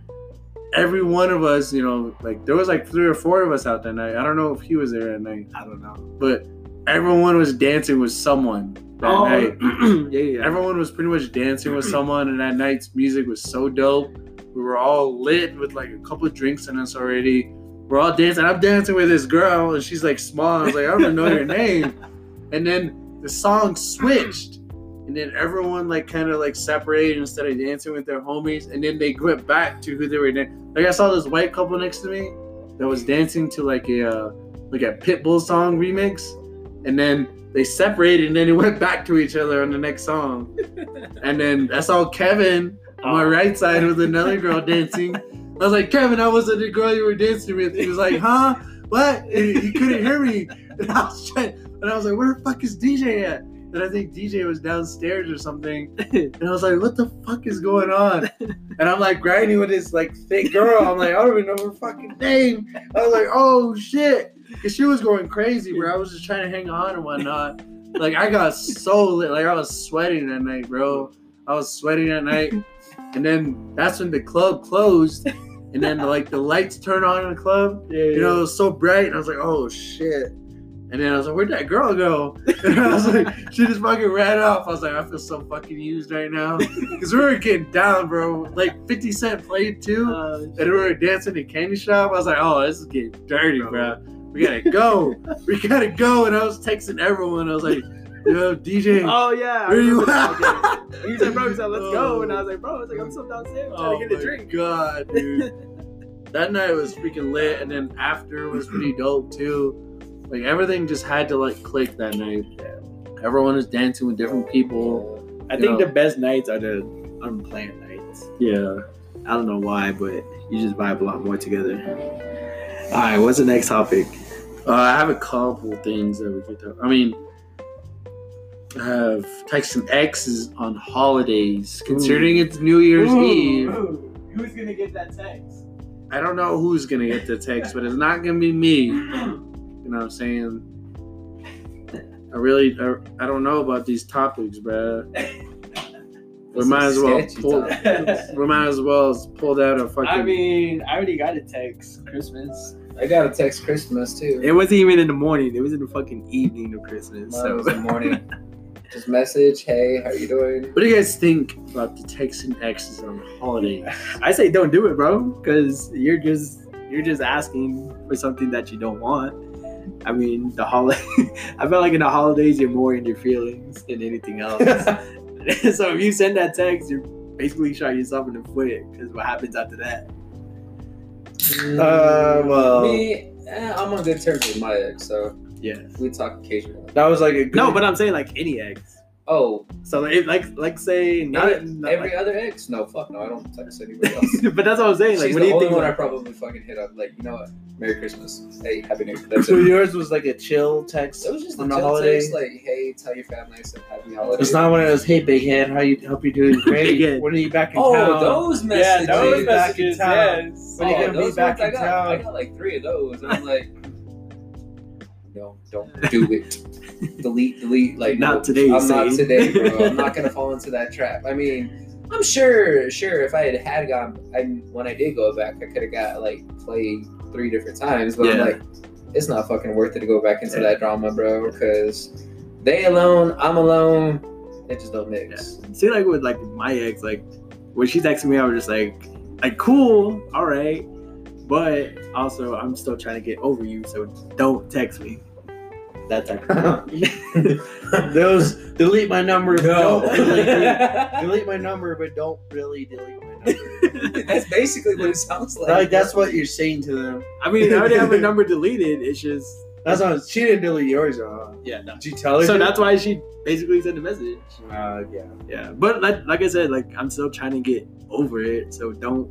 A: every one of us, you know, like there was like three or four of us out that night. I don't know if he was there that night
C: I don't know.
A: but everyone was dancing with someone that
C: Oh,
A: night.
C: yeah, yeah.
A: Everyone was pretty much dancing with someone, and that night's music was so dope. We were all lit with like a couple of drinks in us already. We're all dancing. I'm dancing with this girl, and she's like small. I was like, I don't even know your name. And then the song switched, and then everyone like kind of like separated instead of dancing with their homies. And then they went back to who they were dancing. Like I saw this white couple next to me that was dancing to like a uh, like a Pitbull song remix, and then they separated, and then they went back to each other on the next song. And then I saw Kevin on my right side with another girl dancing. I was like, Kevin, I wasn't the girl you were dancing with. He was like, huh? What? And he couldn't hear me. And I was trying, and I was like, where the fuck is DJ at? And I think DJ was downstairs or something. And I was like, what the fuck is going on? And I'm like grinding with this like thick girl. I'm like, I don't even know her fucking name. I was like, oh shit. because she was going crazy, bro. I was just trying to hang on and whatnot. Like I got so lit, like I was sweating that night, bro. I was sweating that night, and then that's when the club closed, and then like the lights turn on in the club.
C: Yeah,
A: You know, it was so bright, and I was like, oh shit. And then I was like, where'd that girl go? And I was like, she just fucking ran off. I was like, I feel so fucking used right now. Because we were getting down, bro. Like 50 Cent played too.
C: Uh,
A: And we were dancing in candy shop. I was like, oh, this is getting dirty, bro. We gotta go. we gotta go. And I was texting everyone. I was like, yo, DJ.
C: oh yeah.
A: Where you at?
C: He said, bro, he said, let's go. And I was like, bro, I was like, I'm still downstairs. I'm trying
A: Oh
C: to get a
A: my
C: drink.
A: god, dude. that night was freaking lit, and then after was pretty dope too. Like everything just had to like click that night. Everyone was dancing with different people.
C: I think
A: know.
C: the best nights are the unplanned nights.
A: Yeah.
C: I don't know why, but you just vibe a lot more together. All right, what's the next topic?
A: Uh, I have a couple things that we could talk. I mean, I have texting exes on holidays, considering it's New Year's Eve.
C: Who's gonna get that text?
A: I don't know who's gonna get the text, but it's not gonna be me. You know what I'm saying? I really, I, I don't know about these topics, bruh. We might as well pull. We might as well pull out a fucking.
C: I mean, I already got a text Christmas.
B: I got a text Christmas too.
C: It wasn't even in the morning. It was in the fucking evening of Christmas.
B: Mine
C: so
B: was in the morning. Just message, hey, how you doing?
A: what do you guys think about the texting exes on holidays?
C: I say don't do it, bro, because you're just you're just asking for something that you don't want. I mean, the holiday. I feel like in the holidays you're more in your feelings than anything else. so if you send that text, you're basically shot yourself in the foot. Because what happens after that?
A: Uh, well-
B: me, eh, I'm on good terms with my ex, so
C: Yeah.
B: we talk occasionally.
A: That was like a good,
C: No, but I'm saying like any eggs.
B: Oh,
C: So if like like say not,
B: every,
C: not
B: every
C: like-
B: other ex? No, fuck no, I don't text anybody else.
C: but that's what I'm saying. Like,
B: She's
C: what
B: the
C: do you
B: only
C: think?
B: one I probably fucking hit up. Like, you know what? Merry Christmas. Hey, Happy New Year. That's
A: So
B: it.
A: yours was like a chill text
B: it was just
A: on
B: the
A: the
B: chill
A: holiday.
B: text, like, hey, tell your family I said Happy Holidays.
A: It's not one of those. Hey, big head, how you hope you're doing great.
C: Yeah.
A: When are you back in
B: Oh,
A: town?
B: those
C: Yeah,
B: messages.
C: those
A: back in town.
C: Yes.
A: When you
B: oh,
A: gonna be
B: those
A: back
B: ones, I
A: in
B: got,
A: town?
B: I got like three of those, and I'm like, no, don't do it. delete, delete. Like,
C: Not
B: no,
C: today,
B: I'm not today, bro. I'm not gonna fall into that trap. I mean, I'm sure, sure. If I had had gone, I when I did go back, I could have got like played three different times. But I'm like, it's not fucking worth it to go back into
C: Yeah.
B: that drama, bro. Because they alone, I'm alone. It just don't mix.
C: See, like with like my ex, like when she texted me, I was just like, like cool, all right, but also I'm still trying to get over you, so don't text me. That type of.
A: Those delete my number.
B: No.
A: Don't delete, me. delete my number, but don't really delete my number.
B: That's basically what it sounds like.
A: like that's what you're saying to them.
C: I mean, I already have a number deleted. It's just
A: That's not. She didn't delete yours, though.
C: yeah, no.
A: Did you tell her?
C: So
A: to?
C: that's why she basically sent a message.
A: Uh, yeah.
C: Yeah, but like like I said, like I'm still trying to get over it, so don't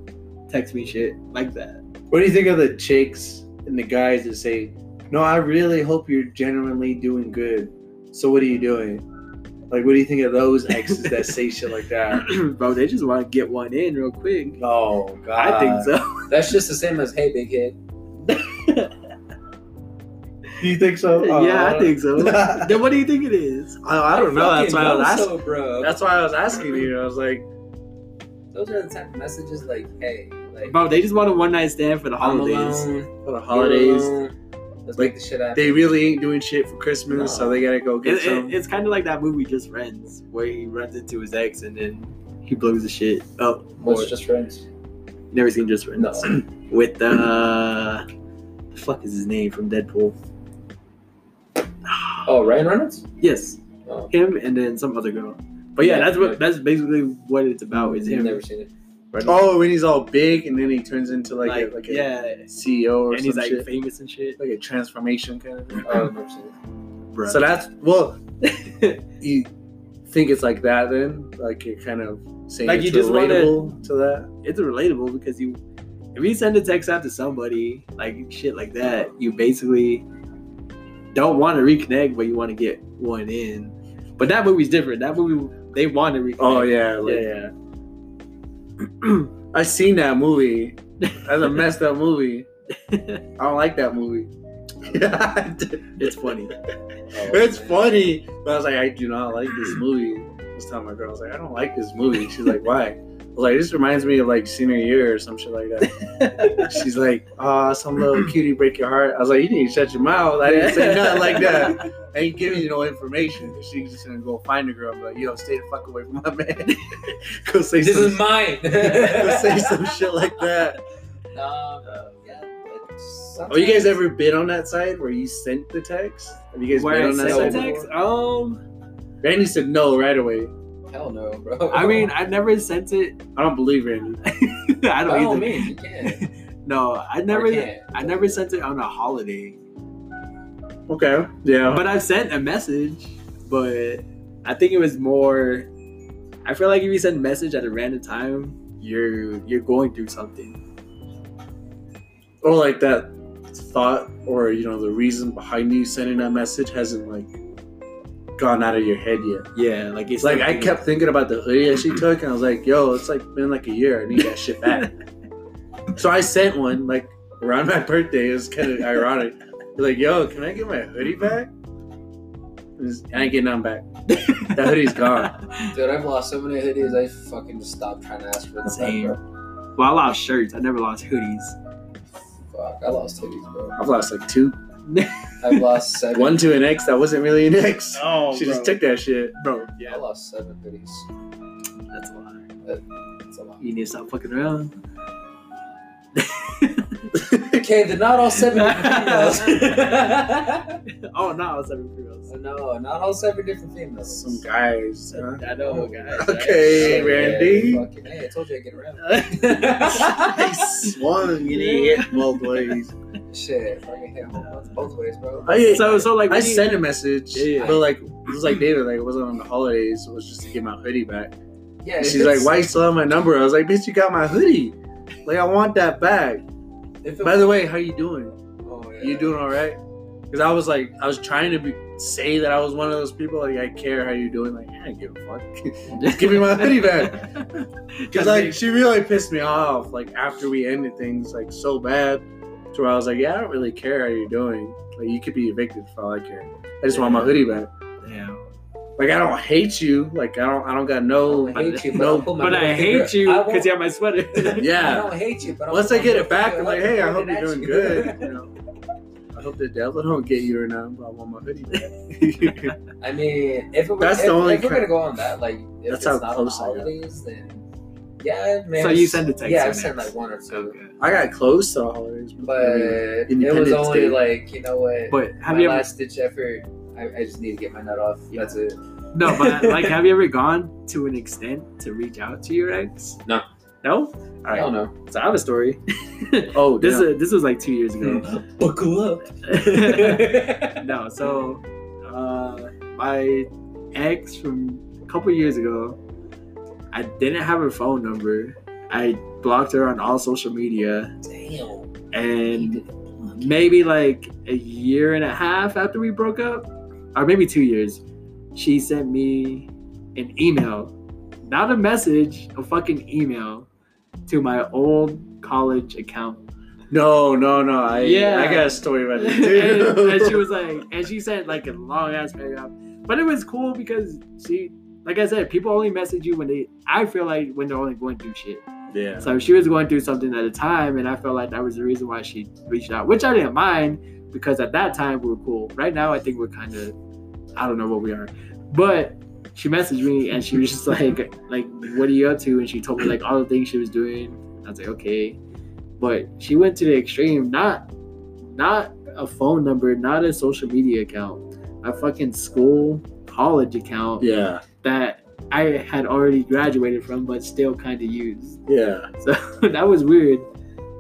C: text me shit like that.
A: What do you think of the chicks and the guys that say, "No, I really hope you're genuinely doing good." So what are you doing? Like, what do you think of those exes that say shit like that?
C: Bro, they just want to get one in real quick.
A: Oh God,
C: I think so.
B: That's just the same as hey, big head.
A: Do you think so?
C: yeah, I
A: Uh,
C: think so. then what do you think it is? I, I don't know. That's why I was asking.
B: So, bro.
A: That's why I was asking you. I was like,
B: Those are the type of messages like, hey, like
C: Bro, they just want a one night stand for the holidays.
B: alone.
A: for the holidays,
B: Let's
A: Like,
B: make the shit happen.
A: they really ain't doing shit for Christmas, so they gotta go get
C: It,
A: some.
C: it, it's kind of like that movie Just Friends, where he runs into his ex and then he blows the shit up.
B: What's just friends?
C: Never seen Just Friends.
B: No.
C: With uh, the fuck is his name from Deadpool?
B: Oh, Ryan Reynolds.
C: Yes,
B: Oh,
C: him and then some other girl. But yeah,
B: Yeah,
C: that's what
B: yeah.
C: that's basically what it's about. Is him.
B: never seen it.
C: Running-
A: oh, when he's all big and then he turns into like,
C: like,
A: a, like a
C: yeah,
A: CEO or
C: and he's like
A: shit.
C: famous and shit.
A: like a transformation kind of thing.
B: Oh, I've never seen it.
C: Bro.
A: So that's well, you think it's like that then? Like you're kind of saying
C: Like,
A: it's
C: you just wanna-
A: relatable to that?
C: it's relatable because you if you send a text out to somebody like shit like that you basically don't want to reconnect but you want to get one in but that movie's different that movie they want to reconnect
A: Oh yeah, like,
C: yeah
A: I seen that movie. That's a messed up movie. I don't like that movie.
C: It's funny.
A: it's funny, but I was like, I do not like this movie. I was telling my girl, I was like, I don't like this movie. She's like, why? Like, this reminds me of like senior year or some shit like that. She's like, oh, some little cutie break your heart. I was like, you need to shut your mouth. I didn't say nothing like that. I ain't giving you no information. She's just gonna go find a girl. I'm like, yo, stay the fuck away from my man. go say
D: This
A: some,
D: is mine.
A: go say some shit like that.
D: Nah, yeah, it's-
A: Oh, you guys ever been on that site where you sent the text? Have you guys
C: Where
A: been on that site?
C: text? Um,
A: Randy said no right away.
D: Hell no, bro.
C: I mean, I never sent it.
A: I don't believe Randy.
C: I don't
D: all
C: either.
D: means, you can.
C: No, I never. I never sent it on a holiday.
A: Okay. Yeah.
C: But I've sent a message. But I think it was more. I feel like if you send a message at a random time, you're you're going through something.
A: or like that thought or you know the reason behind you sending that message hasn't like gone out of your head yet.
C: Yeah, like it's
A: like I kept thinking about the hoodie that she took, and I was like, "Yo, it's like been like a year. I need that shit back." so I sent one like around my birthday. It was kind of ironic. Like, "Yo, can I get my hoodie back?" I ain't getting none back. That hoodie's gone.
D: Dude, I've lost so many hoodies. I fucking just stopped trying to ask for them.
C: Same.
D: back, bro.
C: Well, I lost shirts. I never lost hoodies.
D: Fuck, I lost hoodies, bro.
A: I've lost like two.
D: I've lost seven.
A: One to an ex that wasn't really an ex.
C: Oh,
A: she just took that shit.
C: bro. Yeah, I
D: lost seven hoodies.
C: that's a lot.
D: That's a lot.
C: You need to stop fucking around.
D: Okay, they're not all seven different oh, females.
C: oh no, I was having females.
D: no, not all seven different females.
A: Some guys. huh?
C: I know, guys.
A: Okay,
D: Shit,
A: Randy.
D: yeah, fucking, hey, I told you I'd get around.
A: He swung and he hit both ways.
D: Shit, fucking hit both ways, bro.
A: I,
C: so, so like,
A: I
C: you-
A: sent a message,
C: Yeah, yeah.
A: but like it was like David, like it wasn't on the holidays. It was just to get my hoodie back.
D: Yeah,
A: And she's like, "Why you still have my number?" I was like, "Bitch, you got my hoodie. Like I want that back."
D: If it
A: By the way, how you doing?
D: oh, yeah.
A: You doing all right? Because I was like, I was trying to be, say that I was one of those people. Like I care how you doing. Like I don't give a fuck. Just give me my hoodie back. Because like she really pissed me off. Like after we ended things like so bad, to where I was like, yeah, I don't really care how you're doing. Like you could be evicted for all I care. I just want my hoodie back.
C: yeah.
A: Like I don't hate you. Like I don't. I don't got no.
D: I hate you, but,
A: no.
D: I'll put my
C: But I hate you because you have my sweater.
A: Yeah.
D: I don't hate you, but
A: Once I get it back, I'm like, hey, I hope you're doing
D: at
A: good.
D: you.
A: You know. I hope the devil don't get you right now. But I want my hoodie back.
D: I mean, if it was,
A: That's
D: if,
A: the only
D: if we're gonna go on that, like, if
A: That's
D: it's
A: how
D: not
A: close I
D: on the
A: got.
D: holidays, then yeah, man.
C: So you send a text
D: Yeah, I
C: or
D: sent like one or two,
C: okay.
A: I got close to the holidays,
D: but it was only
A: Day.
D: like you know what.
C: But have
D: my
C: you ever?
D: last ditch effort. I, I just need to get my nut off. That's it.
C: No, but like, have you ever gone to an extent to reach out to your ex?
D: No.
C: No. All
D: I
C: right.
D: don't know.
C: So I have a story.
A: Oh,
C: this
A: damn.
C: is this was like two years ago.
D: Buckle up.
C: no, so uh, my ex from a couple years ago, I didn't have her phone number. I blocked her on all social media,
D: Damn.
C: and maybe like a year and a half after we broke up, or maybe two years, she sent me an email, not a message, a fucking email to my old college account.
A: no, no, no. I
C: Yeah.
A: I got a story about it
C: and,
A: too.
C: and she was like, and she sent like a long ass paragraph, but it was cool because she, like I said, people only message you when they. I feel like when they're only going through shit.
A: yeah.
C: So she was going through something at a time, and I felt like that was the reason why she reached out, which I didn't mind because at that time we were cool. Right now, I think we're kind of, I don't know what we are, but she messaged me and she was just like, like, what are you up to? And she told me like all the things she was doing. I was like, okay, but she went to the extreme, not, not a phone number, not a social media account, a fucking school college account
A: Yeah.
C: That I had already graduated from, but still kind of used.
A: Yeah.
C: So that was weird.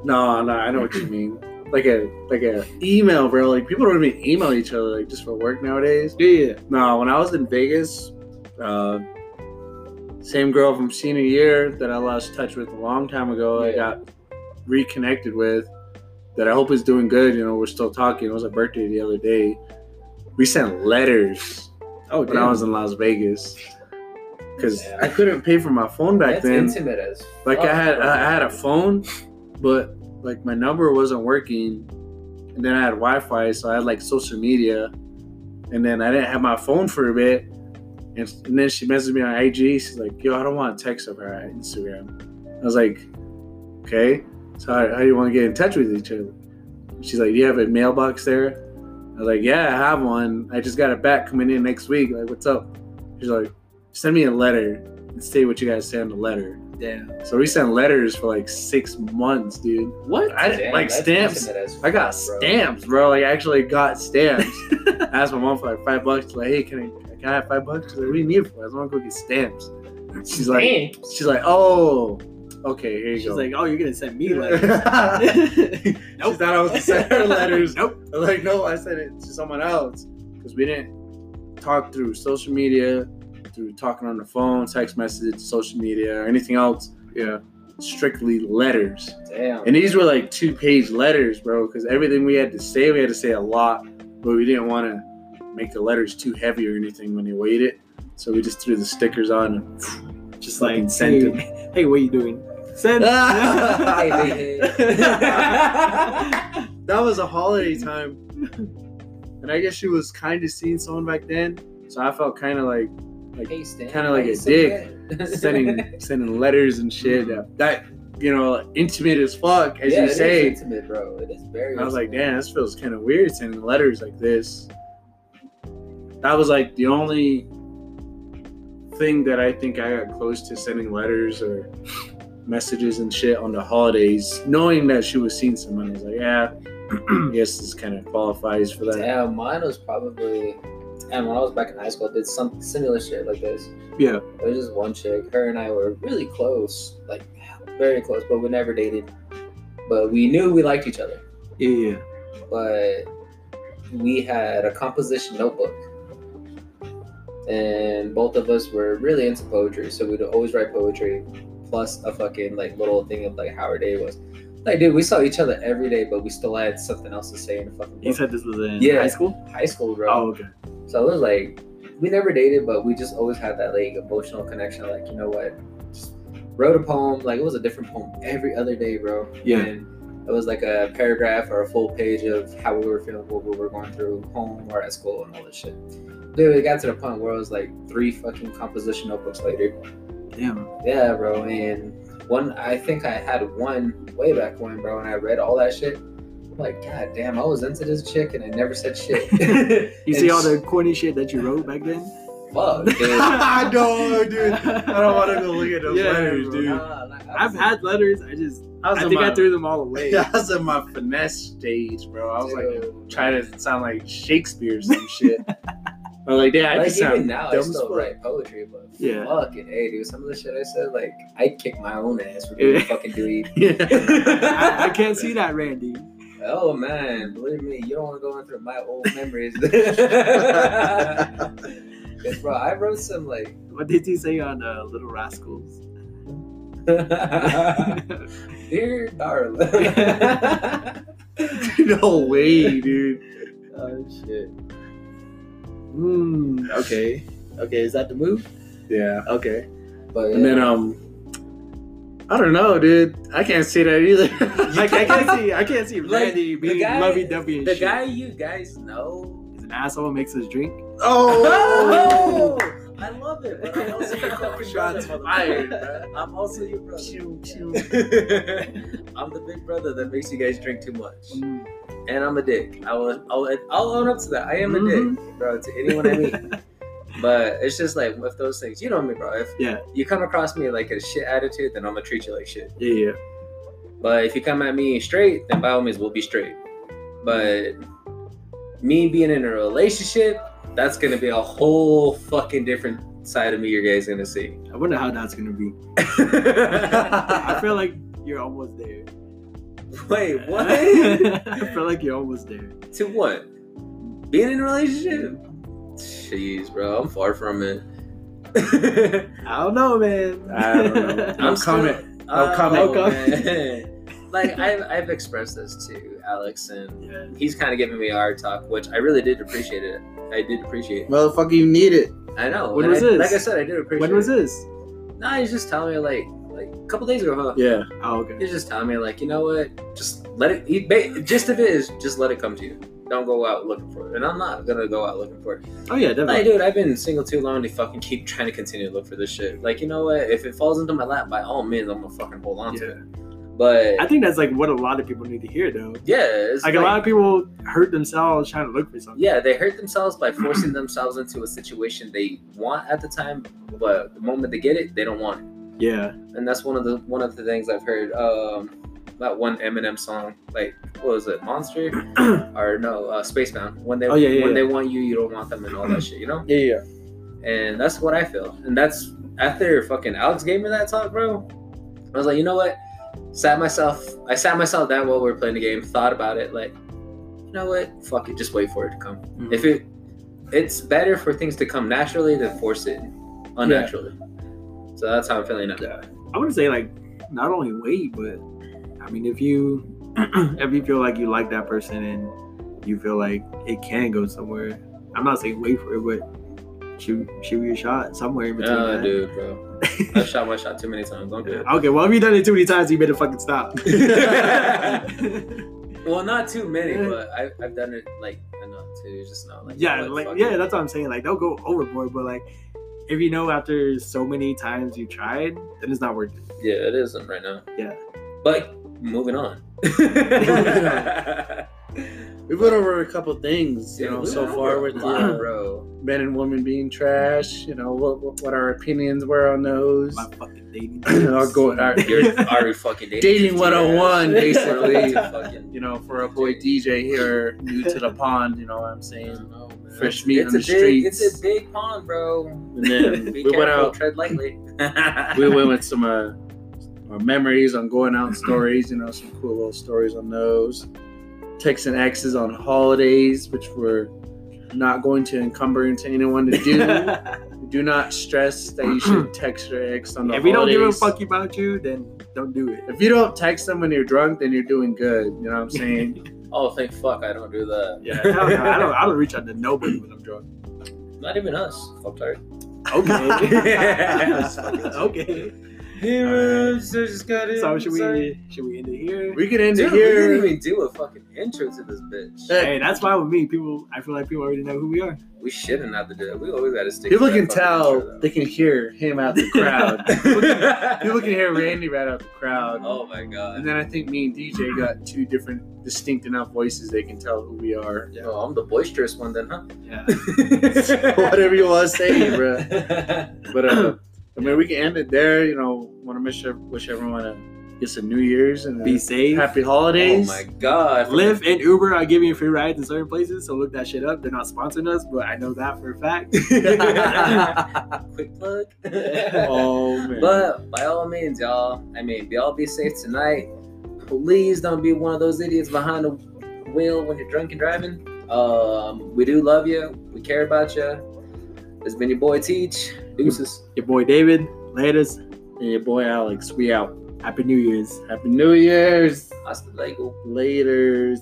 A: No, no, I know what you mean. Like a like a email, bro. Like people don't even email each other like just for work nowadays.
C: Yeah.
A: No, when I was in Vegas, uh, same girl from senior year that I lost touch with a long time ago, I got reconnected with. That I hope is doing good. You know, we're still talking. It was her birthday the other day. We sent letters
C: Oh,
A: when I was in Las Vegas because
D: Yeah.
A: I couldn't pay for my phone back
D: That's
A: then.
D: intimate as.
A: Like I had
D: bro.
A: I had a phone, but like my number wasn't working, and then I had Wi-Fi, so I had like social media, and then I didn't have my phone for a bit, and, and then she messaged me on IG. She's like, "Yo, I don't want to text of her on Instagram." I was like, "Okay, so how, how do you want to get in touch with each other?" She's like, "Do you have a mailbox there?" I was like, "Yeah, I have one. I just got it back coming in next week. Like, what's up?" She's like, "Send me a letter and say what you guys say on the letter."
C: Damn.
A: So we sent letters for like six months, dude.
C: What?
A: I
B: Damn,
A: like stamps. I got
B: bro.
A: stamps, bro. Like I actually got stamps. I asked my mom for like five bucks. Like, hey, can I can I have five bucks? She's like, what do you need it for? I just want to go get stamps. She's like, she's like, oh, okay, here you go.
C: She's
A: go.
C: like, oh, you're gonna send me letters. nope.
A: she thought I was gonna send her letters.
C: Nope.
A: I'm like, no, I sent it to someone else because we didn't talk through social media, through talking on the phone, text message, social media, or anything else.
C: Yeah.
A: Strictly letters.
B: Damn.
A: And these were like two page letters, bro, because everything we had to say, we had to say a lot, but we didn't want to make the letters too heavy or anything when you weighed it. So we just threw the stickers on and
C: Just like,
A: sent him.
C: hey, what are you doing? Send.
B: Hey, hey,
A: that was a holiday time. And I guess she was kind of seeing someone back then. So I felt kind of like
B: Hey,
A: Kinda like a dick, sending sending letters and shit that, that you know, intimate as fuck, as
B: yeah,
A: you
B: it is
A: say.
B: intimate, bro. It is very.
A: I was like, damn, this feels kind of weird sending letters like this. That was like the only thing that I think I got close to sending letters or messages and shit on the holidays, knowing that she was seeing someone. I was like, yeah, yes, this kind of qualifies for that.
B: Damn, mine was probably. And when I was back in high school, I did some similar shit like this.
C: Yeah.
B: There was just one chick. Her and I were really close, like very close, but we never dated. But we knew we liked each other.
C: Yeah, yeah.
B: But we had a composition notebook, and both of us were really into poetry. So we'd always write poetry, plus a fucking like little thing of like how our day was. Like, dude, we saw each other every day, but we still had something else to say in the fucking
C: You said this was in
B: Yeah.
C: high school?
B: high school, bro.
C: Oh, okay.
B: So it was like we never dated, but we just always had that like emotional connection. Like you know what, just wrote a poem. Like it was a different poem every other day, bro.
C: Yeah.
B: And it was like a paragraph or a full page of how we were feeling, what we were going through home or at school, and all this shit. Dude, it got to the point where it was like three fucking composition notebooks later.
C: Damn.
B: Yeah, bro. And one, I think I had one way back when, bro, and I read all that shit. I'm like, God damn, I was into this chick and I never said shit.
C: You see all the corny shit that you wrote back then?
B: fuck, dude.
A: I know, dude. I don't want to go look at those
C: Yeah,
A: letters,
C: bro.
A: dude.
B: Nah, like, I
C: I've
B: was-
C: had letters. I just,
A: I was
C: I think
A: my,
C: I threw them all away.
A: I was in my finesse stage, bro. I was like
B: Dude,
A: trying to sound like Shakespeare or some shit. Was like, yeah, I
B: like
A: just
B: even now, I still write poetry, but
C: Yeah.
B: fucking hey, dude, some of the shit I said, like I kick my own ass for being a fucking dweeb.
C: I, I can't see that, Randy.
B: Oh man, believe me, you don't want to go into my old memories. 'Cause, bro, I wrote some like,
C: What did you say on uh, Little Rascals?
B: dear darling.
A: no way, dude.
C: Oh shit. Hmm. Okay. Okay. Is that the move?
A: Yeah.
C: Okay.
B: but
A: And then um, I don't know, dude. I can't see that either.
C: Like I can't see. I can't see
B: Like,
C: Randy
B: the
C: being lovey-dovey and
B: the
C: shit.
B: guy you guys know.
C: is an asshole. Makes us drink.
A: oh,
B: I love it. But I'm also your fucking
A: Shots
B: brother,
A: fired,
B: motherfucker. I'm also your brother.
A: Pew, pew.
B: I'm the big brother that makes you guys drink too much,
C: Mm.
B: and I'm a dick. I will, I'll, I'll own up to that. I am a
C: Mhm.
B: dick, bro, to anyone I meet. But it's just like with those things, you know me, bro. If
C: Yeah.
B: you come across me like a shit attitude, then I'm gonna treat you like shit.
C: Yeah. Yeah.
B: But if you come at me straight, then by all means we'll be straight. But me being in a relationship, that's gonna be a whole fucking different side of me you guys gonna see.
C: I wonder how that's gonna be. I feel like you're almost there.
B: Wait, what?
C: I feel like you're almost there.
B: to what? Being in a relationship? Jeez, bro, I'm far from it.
C: I don't know, man.
A: I don't know.
B: I'm coming.
A: I'm
B: still-
A: coming. No comment.
B: Oh, like I've, I've expressed this to Alex, and
C: Yeah.
B: he's kind of giving me a hard talk, which I really did appreciate it. I did appreciate. it.
A: Motherfucker, you need it.
B: I know.
C: When
B: and
C: was
B: I-
C: this?
B: Like I said, I did appreciate.
C: When was
B: it.
C: this?
B: No, he's just telling me like, like a couple days ago, huh?
A: Yeah.
C: Oh, okay.
B: He's just telling me like, you know what? Just let it. He, ba- gist of it is just let it come to you. Don't go out looking for it. And I'm not gonna go out looking for it.
C: Oh yeah,
B: Like,
C: definitely.
B: dude, I've been single too long to fucking keep trying to continue to look for this shit. Like, you know what? If it falls into my lap, by all means, I'm gonna fucking hold on to it. But
C: I think that's like what a lot of people need to hear though.
B: yeah, it's
C: Like, a lot of people hurt themselves trying to look for something.
B: yeah, they hurt themselves by forcing themselves into a situation they want at the time, but the moment they get it, they don't want it.
C: Yeah.
B: And that's one of the one of the things I've heard. Um, that one Eminem song, like what was it, Monster or no, uh, Spacebound? When they
C: Oh, yeah, yeah,
B: when
C: yeah.
B: they want you, you don't want them, and all that shit, you know.
A: Yeah, yeah.
B: And that's what I feel. And that's after fucking Alex gave me that talk, bro. I was like, you know what? Sat myself, I sat myself down while we were playing the game, thought about it, like, you know what? Fuck it, just wait for it to come.
C: Mhm.
B: If it, it's better for things to come naturally than force it unnaturally. So that's how I'm feeling now.
C: Yeah. I would say like not only wait, but I mean if you if you feel like you like that person and you feel like it can go somewhere, I'm not saying wait for it, but shoot shoot your shot somewhere in between.
B: Uh,
C: that.
B: dude, bro. I shot my shot too many times. Do.
C: Okay, well if you've done it too many times, you better fucking stop.
B: Well, not too many, but I, I've done it like enough to just know, like,
C: yeah, like yeah, that's what I'm saying. Like don't go overboard, but like if you know after so many times you tried, then it's not worth it.
B: Yeah, it isn't right now.
C: Yeah.
B: But moving on.
A: We went over a couple things, you
B: Yeah,
A: know, so far with
B: a lot,
A: uh,
B: bro.
A: men and women being trash. You know what what, what our opinions were on those.
C: My fucking dating.
A: I'll go. Our,
B: You're already fucking dating.
A: Dating 101, basically. You know, for a boy DJ here, new to the pond. You know what I'm saying?
B: Oh, man.
A: Fresh meat
B: it's
A: on
B: a
A: the
B: big, It's a big pond, bro.
A: And then we
B: careful,
A: went out.
B: tread lightly.
A: We went with some uh, our memories on going out stories. You know, some cool little stories on those. Texting exes on holidays, which we're not going to encumber into anyone to do. Do not stress that you should text your ex on the holidays.
C: if we don't give a fuck about you, then don't do it.
A: If you don't text them when you're drunk, then you're doing good. You know what I'm saying?
B: oh, thank fuck I don't do that.
C: Yeah, hell no, I don't. I don't reach out to nobody when I'm drunk.
B: Not even us. Fucktard.
C: Okay. okay.
B: Heroes, I just got
C: So should we should we end it here?
A: we can end
B: Dude,
A: it
B: we didn't
A: here.
B: even do a fucking intro to this bitch.
C: Hey, that's fine with me. People, I feel like people already know who we are.
B: We shouldn't have to do that. We always got to stick.
A: People
B: to
A: can tell.
B: intro,
A: They can hear him out the crowd.
B: though.
A: People can hear Randy right out the crowd.
B: Oh my god.
A: And then I think me and DJ got two different, distinct enough voices they can tell who we are.
B: Oh, I'm the boisterous one then, huh?
C: Yeah.
A: Whatever you want to say, bro. But uh, I mean, we can end it there. You know, want to wish wish everyone a get some New Year's and
C: Be safe.
A: happy holidays.
B: oh my god.
C: Lyft and Uber are giving you free rides in certain places, so look that shit up. They're not sponsoring us, but I know that for a fact.
B: Quick plug.
A: oh man.
B: But by all means, y'all. I mean, y'all be safe tonight. Please don't be one of those idiots behind the wheel when you're drunk and driving. Um, we do love you. We care about you. It's been your boy Teach. Deuces.
C: Your boy David, latest.
A: and your boy Alex, we out.
C: Happy New Year's.
A: Happy New Year's.
B: Hasta luego.
A: Laters.